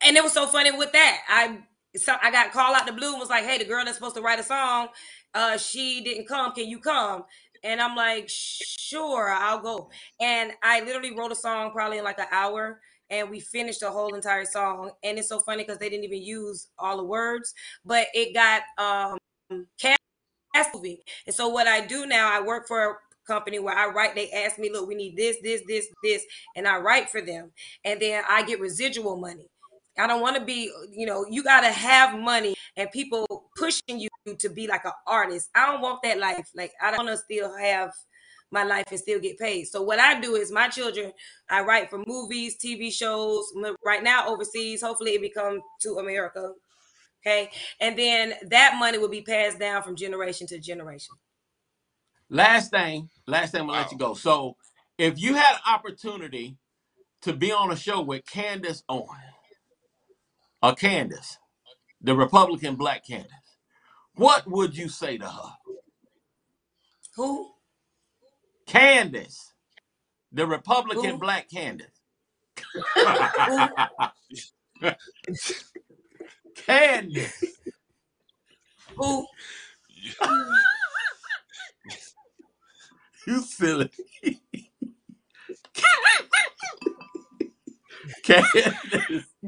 and it was so funny with that. I so I got called out the blue and was like, "Hey, the girl that's supposed to write a song, uh, she didn't come. Can you come?" And I'm like, "Sure, I'll go." And I literally wrote a song probably in like an hour, and we finished the whole entire song. And it's so funny because they didn't even use all the words, but it got um cast. And so what I do now, I work for a company where I write. They ask me, "Look, we need this, this, this, this," and I write for them, and then I get residual money. I don't want to be, you know, you got to have money and people pushing you to be like an artist. I don't want that life. Like, I don't want to still have my life and still get paid. So, what I do is my children, I write for movies, TV shows, right now overseas. Hopefully, it become to America. Okay. And then that money will be passed down from generation to generation. Last thing, last thing, I'm gonna let you go. So, if you had an opportunity to be on a show with Candace Owens, or Candace, the Republican black Candace, what would you say to her? Who? Candace, the Republican black Candace. Candace. Who? you silly. Candace.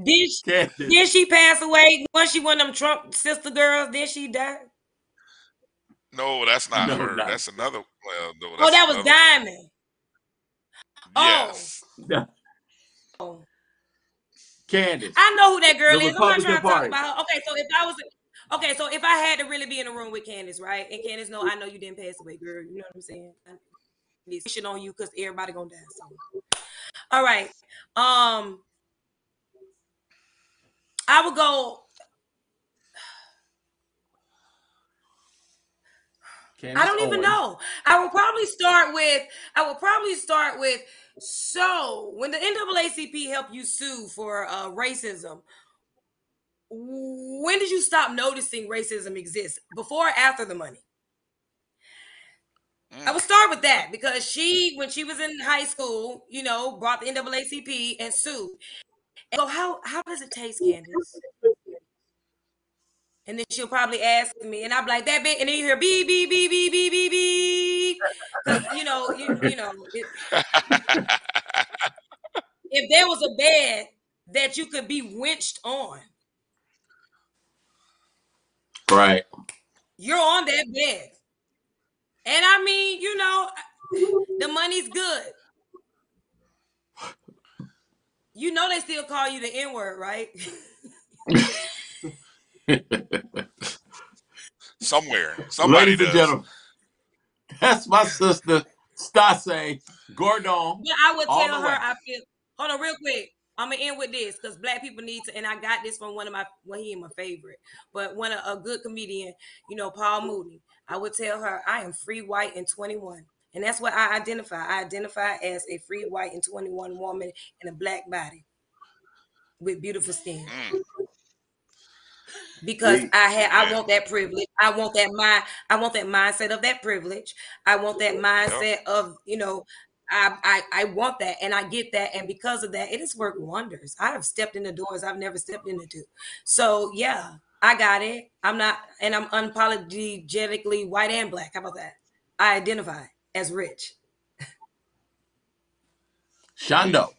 Did she, Candace. did she pass away? Was she one of them Trump sister girls? Did she die? No, that's not No, her. not- That's another. Well, no, Oh, that was another- Diamond. Oh. Yes. Oh, Candace. I know who that girl The is. I'm not Republican trying to talk about her. Okay, so if I was, okay, so if I had to really be in a room with Candace, right? And Candace, no, I know you didn't pass away, girl. You know what I'm saying? I need shit on you because everybody gonna die. So, all right. Um, I would go. Candace I don't even Owens. know. I would probably start with. I would probably start with. So when the NAACP helped you sue for uh, racism, when did you stop noticing racism exists? Before or after the money? Mm. I would start with that because she, when she was in high school, you know, brought the NAACP and sued. And so how how does it taste, Candace? And then she'll probably ask me, and I'm like that bit, and then you hear beep beep beep beep beep beep beep. you know, you, you know, it, if there was a bed that you could be winched on, Right. you're on that bed. And I mean, you know, the money's good. You know they still call you the N-word, right? Somewhere, somebody Ladies and does. gentlemen, that's my sister, Stase Gordon. But I would tell her way. I feel hold on real quick. I'm gonna end with this because black people need to, and I got this from one of my well, he ain't my favorite, but one of a good comedian, you know, Paul Mooney. I would tell her I am free white and 21. And that's what I identify. I identify as a free white and 21 woman in a black body with beautiful skin. Mm. Because I had I want that privilege. I want that mind, I want that mindset of that privilege. I want that mindset of, you know, I, I I want that and I get that. And because of that, it has worked wonders. I have stepped in the doors I've never stepped into. So yeah, I got it. I'm not and I'm unapologetically white and black. How about that? I identify as rich. Shondo.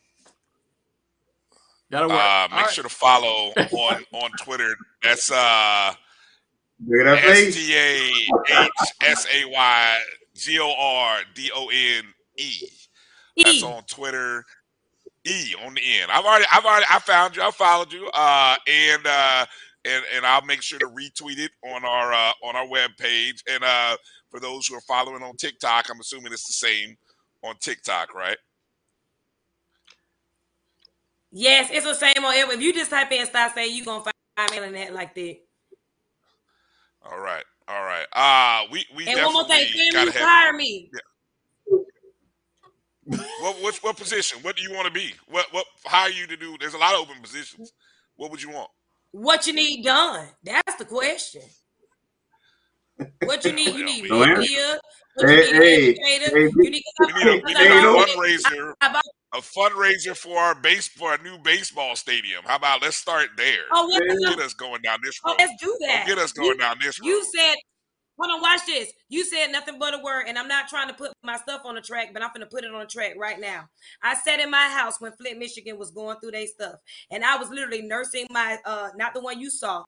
That'll work. Uh, All make right. sure to follow on on Twitter. That's uh Look at that S face. T A H S A Y G O R D O N E. That's on Twitter. E on the end. I've already I've already I found you. I followed you. Uh and uh and, and I'll make sure to retweet it on our uh on our web page. And uh for those who are following on TikTok, I'm assuming it's the same on TikTok, right? Yes, it's the same on. If you just type in stop say you gonna find me on that like that. All right. All right. Uh we we And one more thing, Kim, you hire me. What what what position? What do you want to be? What what hire you to do? There's a lot of open positions. What would you want? What you need done? That's the question. What you need? You need No media. What Hey, you need hey, educator. hey, You need We need a, a Tato. fundraiser, a fundraiser for our base for our new baseball stadium. How about let's start there? Oh, what the- get us going down this Oh, let's do that. Get us going You- down this road. You said, hold on, watch this. You said nothing but a word, and I'm not trying to put my stuff on the track, but I'm gonna put it on the track right now. I sat in my house when Flint, Michigan was going through their stuff, and I was literally nursing my uh not the one you saw.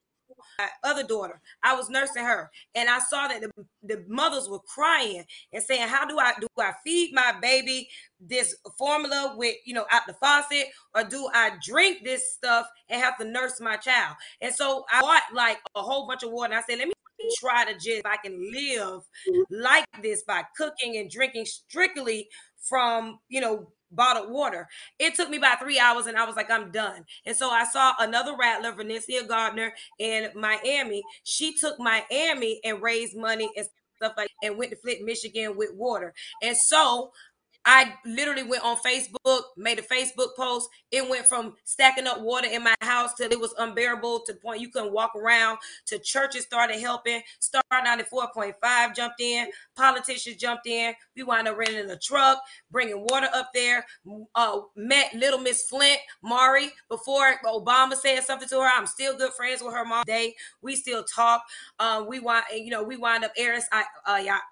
My other daughter, I was nursing her, and I saw that the, the mothers were crying and saying, "How do I do? I feed my baby this formula with you know out the faucet, or do I drink this stuff and have to nurse my child?" And so I bought like a whole bunch of water. And I said, "Let me try to just if I can live mm-hmm. like this by cooking and drinking strictly from you know bottled water. It took me about three hours and I was like, I'm done. And so I saw another rattler, Vanessa Gardner in Miami. She took Miami and raised money and stuff like and went to Flint, Michigan with water. And so I literally went on Facebook, made a Facebook post. It went from stacking up water in my house till it was unbearable to the point you couldn't walk around. To churches started helping. Star 94.5 jumped in. Politicians jumped in. We wound up renting a truck, bringing water up there. Uh, met little Miss Flint, Mari, before Obama said something to her. I'm still good friends with her mom today. We still talk. Uh, we want, you know, we wind up Eris uh,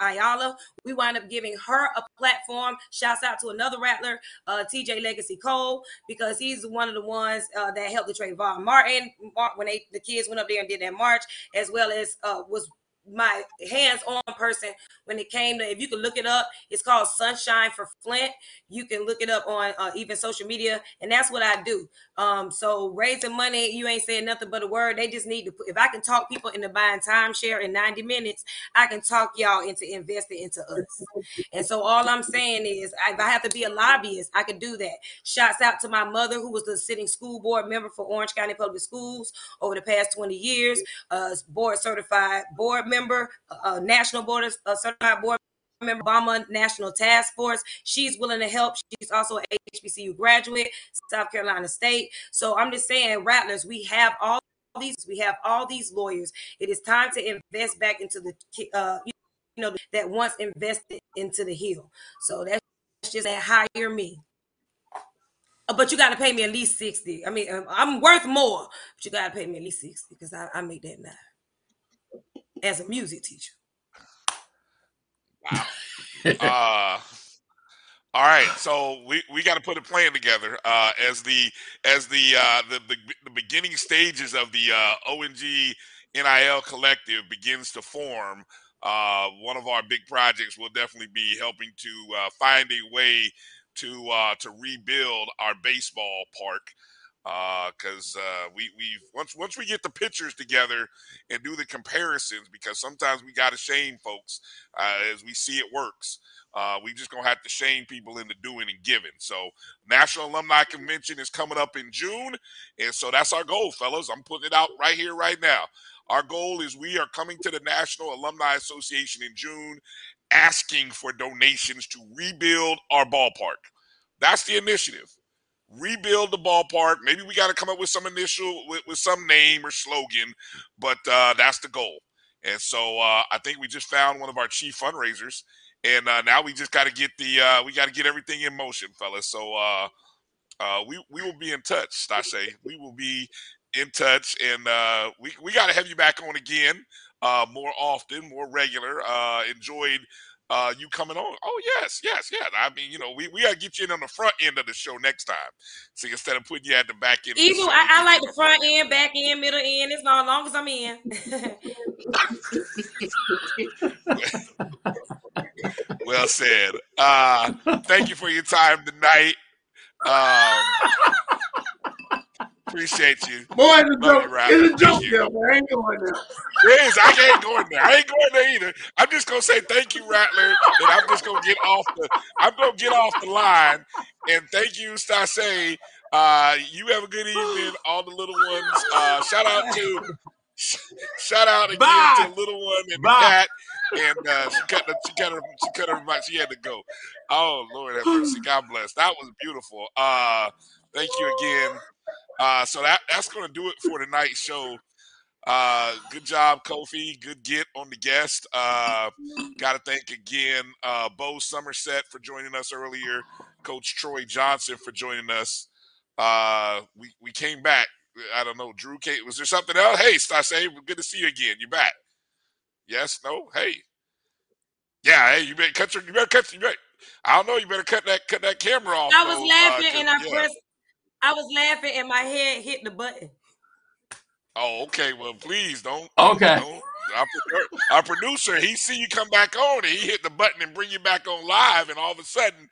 Ayala. We wind up giving her a platform. Shouts out to another rattler, uh, TJ Legacy Cole, because he's one of the ones uh, that helped the Trayvon Martin Mar- when they the kids went up there and did that march, as well as uh, was my hands-on person when it came to if you can look it up it's called sunshine for flint. You can look it up on uh, even social media and that's what i do. Um so raising money you ain't saying nothing but a word. They just need to put if i can talk people into buying timeshare in 90 minutes i can talk y'all into investing into us. And so all i'm saying is if i have to be a lobbyist i can do that. Shouts out to my mother who was the sitting school board member for orange county public schools over the past 20 years uh board certified board member uh national board uh, certified board member Obama National Task Force. She's willing to help. She's also a HBCU graduate, South Carolina State. So I'm just saying, Rattlers, we have all these, we have all these lawyers. It is time to invest back into the, uh, you know, that once invested into the Hill. So that's just that hire me. Uh, But you got to pay me at least 60. I mean, um, I'm worth more, but you got to pay me at least 60 because I, I make that now as a music teacher. uh all right so we we got to put a plan together uh as the as the uh the, the, the beginning stages of the uh ong nil collective begins to form uh one of our big projects will definitely be helping to uh find a way to uh to rebuild our baseball park because uh, we we once once we get the pictures together and do the comparisons because sometimes we got to shame folks uh, as we see it works. Uh, we just gonna have to shame people into doing and giving. So National Alumni Convention is coming up in June, and so that's our goal, fellas. I'm putting it out right here, right now. Our goal is we are coming to the National Alumni Association in June, asking for donations to rebuild our ballpark. That's the initiative rebuild the ballpark. Maybe we got to come up with some initial with, with some name or slogan, but uh, that's the goal. And so uh, I think we just found one of our chief fundraisers, and uh, now we just got to get the uh, we got to get everything in motion, fellas. So uh, uh, we we will be in touch, I say We will be in touch, and uh, we we got to have you back on again uh, more often, more regular. Uh, enjoyed uh, you coming on. Oh yes, yes, yes. I mean, you know, we, we gotta get you in on the front end of the show next time. So instead of putting you at the back end, of the Either show, I, I like the front end, back end, middle end. It's not As long, long as I'm in. well said. Uh, thank you for your time tonight. Um, appreciate you. Boy, it's a Love joke. you, It's a joke there, but I ain't going there. It is. I ain't going there. I ain't going there either. I'm just gonna say thank you, Rattler, and I'm just gonna get off the. I'm gonna get off the line, and thank you, Stase. Uh, you have a good evening, all the little ones. Uh, shout out to. Shout out again Bye. to little one and Bye. the cat, and uh, she cut. the- She cut her. She cut her. mic. She had to go. Oh Lord have mercy. God bless. That was beautiful. Uh thank you again. Uh so that that's gonna do it for tonight's show. Uh good job, Kofi. Good get on the guest. Uh gotta thank again uh Bo Somerset for joining us earlier, Coach Troy Johnson for joining us. Uh we, we came back. I don't know, Drew Kate. Was there something else? Hey, Stase, good to see you again. You back. Yes, no, hey. Yeah, hey, you better cut your you better cut you better I don't know, you better cut that cut that camera off. I was though, laughing uh, and I yeah. pressed. I was laughing and my head hit the button. Oh, okay. Well, please don't. Okay. Don't. Our, our producer, he see you come back on, and he hit the button and bring you back on live, and all of a sudden,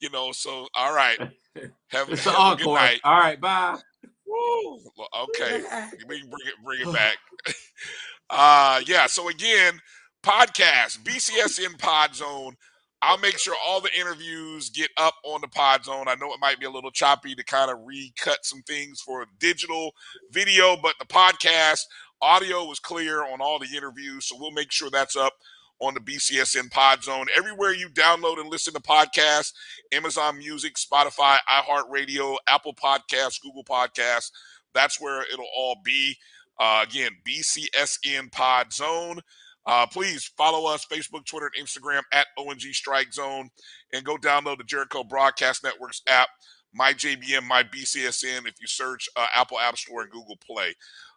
you know. So, all right. Have, It's have an a good encore. night. All right, bye. Woo. Well, okay. We can bring it bring it back. uh yeah, so again, podcast, BCSN Pod Zone. I'll make sure all the interviews get up on the Pod Zone. I know it might be a little choppy to kind of recut some things for digital video, but the podcast audio was clear on all the interviews, so we'll make sure that's up on the BCSN Pod Zone. Everywhere you download and listen to podcasts, Amazon Music, Spotify, iHeartRadio, Apple Podcasts, Google Podcasts, that's where it'll all be. Uh, again, BCSN Pod Zone. Uh, please follow us Facebook, Twitter, and Instagram at ONG Strike Zone, and go download the Jericho Broadcast Networks app, My JBN, My BCSN. If you search uh, Apple App Store and Google Play,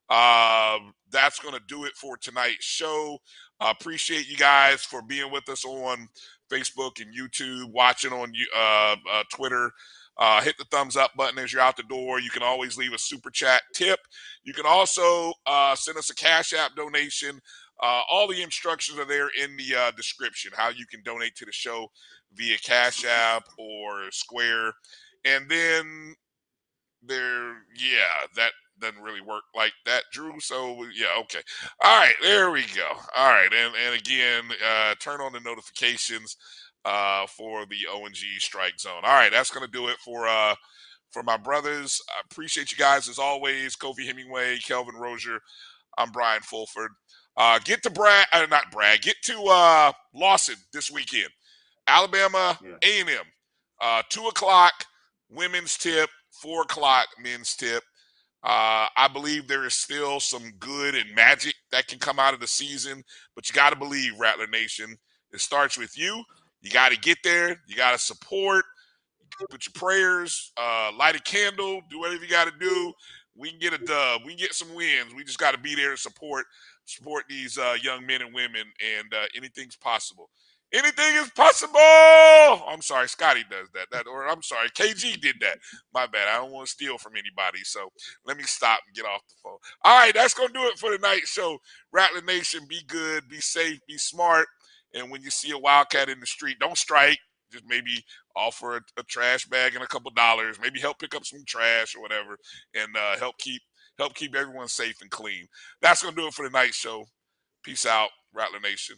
um, that's going to do it for tonight's show. Uh, appreciate you guys for being with us on Facebook and YouTube, watching on uh, uh, Twitter. Uh, hit the thumbs up button as you're out the door. You can always leave a super chat tip. You can also uh, send us a Cash App donation. Uh, all the instructions are there in the uh, description how you can donate to the show via Cash App or Square. And then there, yeah, that doesn't really work like that, Drew. So yeah, okay. All right, there we go. All right, and and again, uh, turn on the notifications uh, for the ONG Strike Zone. All right, that's gonna do it for uh for my brothers. I appreciate you guys as always. Kofi Hemingway, Kelvin Rozier. I'm Brian Fulford. Uh, get to Brad, uh, not Brad. Get to uh, Lawson this weekend. Alabama A&M. Uh, two o'clock women's tip, four o'clock men's tip. Uh, I believe there is still some good and magic that can come out of the season, but you got to believe, Rattler Nation. It starts with you. You got to get there. You got to support. Put your prayers. Uh, light a candle. Do whatever you got to do. We can get a dub. We can get some wins. We just got to be there to support support these uh, young men and women, and uh, anything's possible. Anything is possible. I'm sorry, Scotty does that. That or I'm sorry, KG did that. My bad. I don't want to steal from anybody. So let me stop and get off the phone. All right, that's gonna do it for tonight's show. Rattler Nation, be good, be safe, be smart. And when you see a wildcat in the street, don't strike. Just maybe offer a, a trash bag and a couple dollars. Maybe help pick up some trash or whatever, and uh, help keep help keep everyone safe and clean. That's gonna do it for tonight's show. Peace out, Rattler Nation.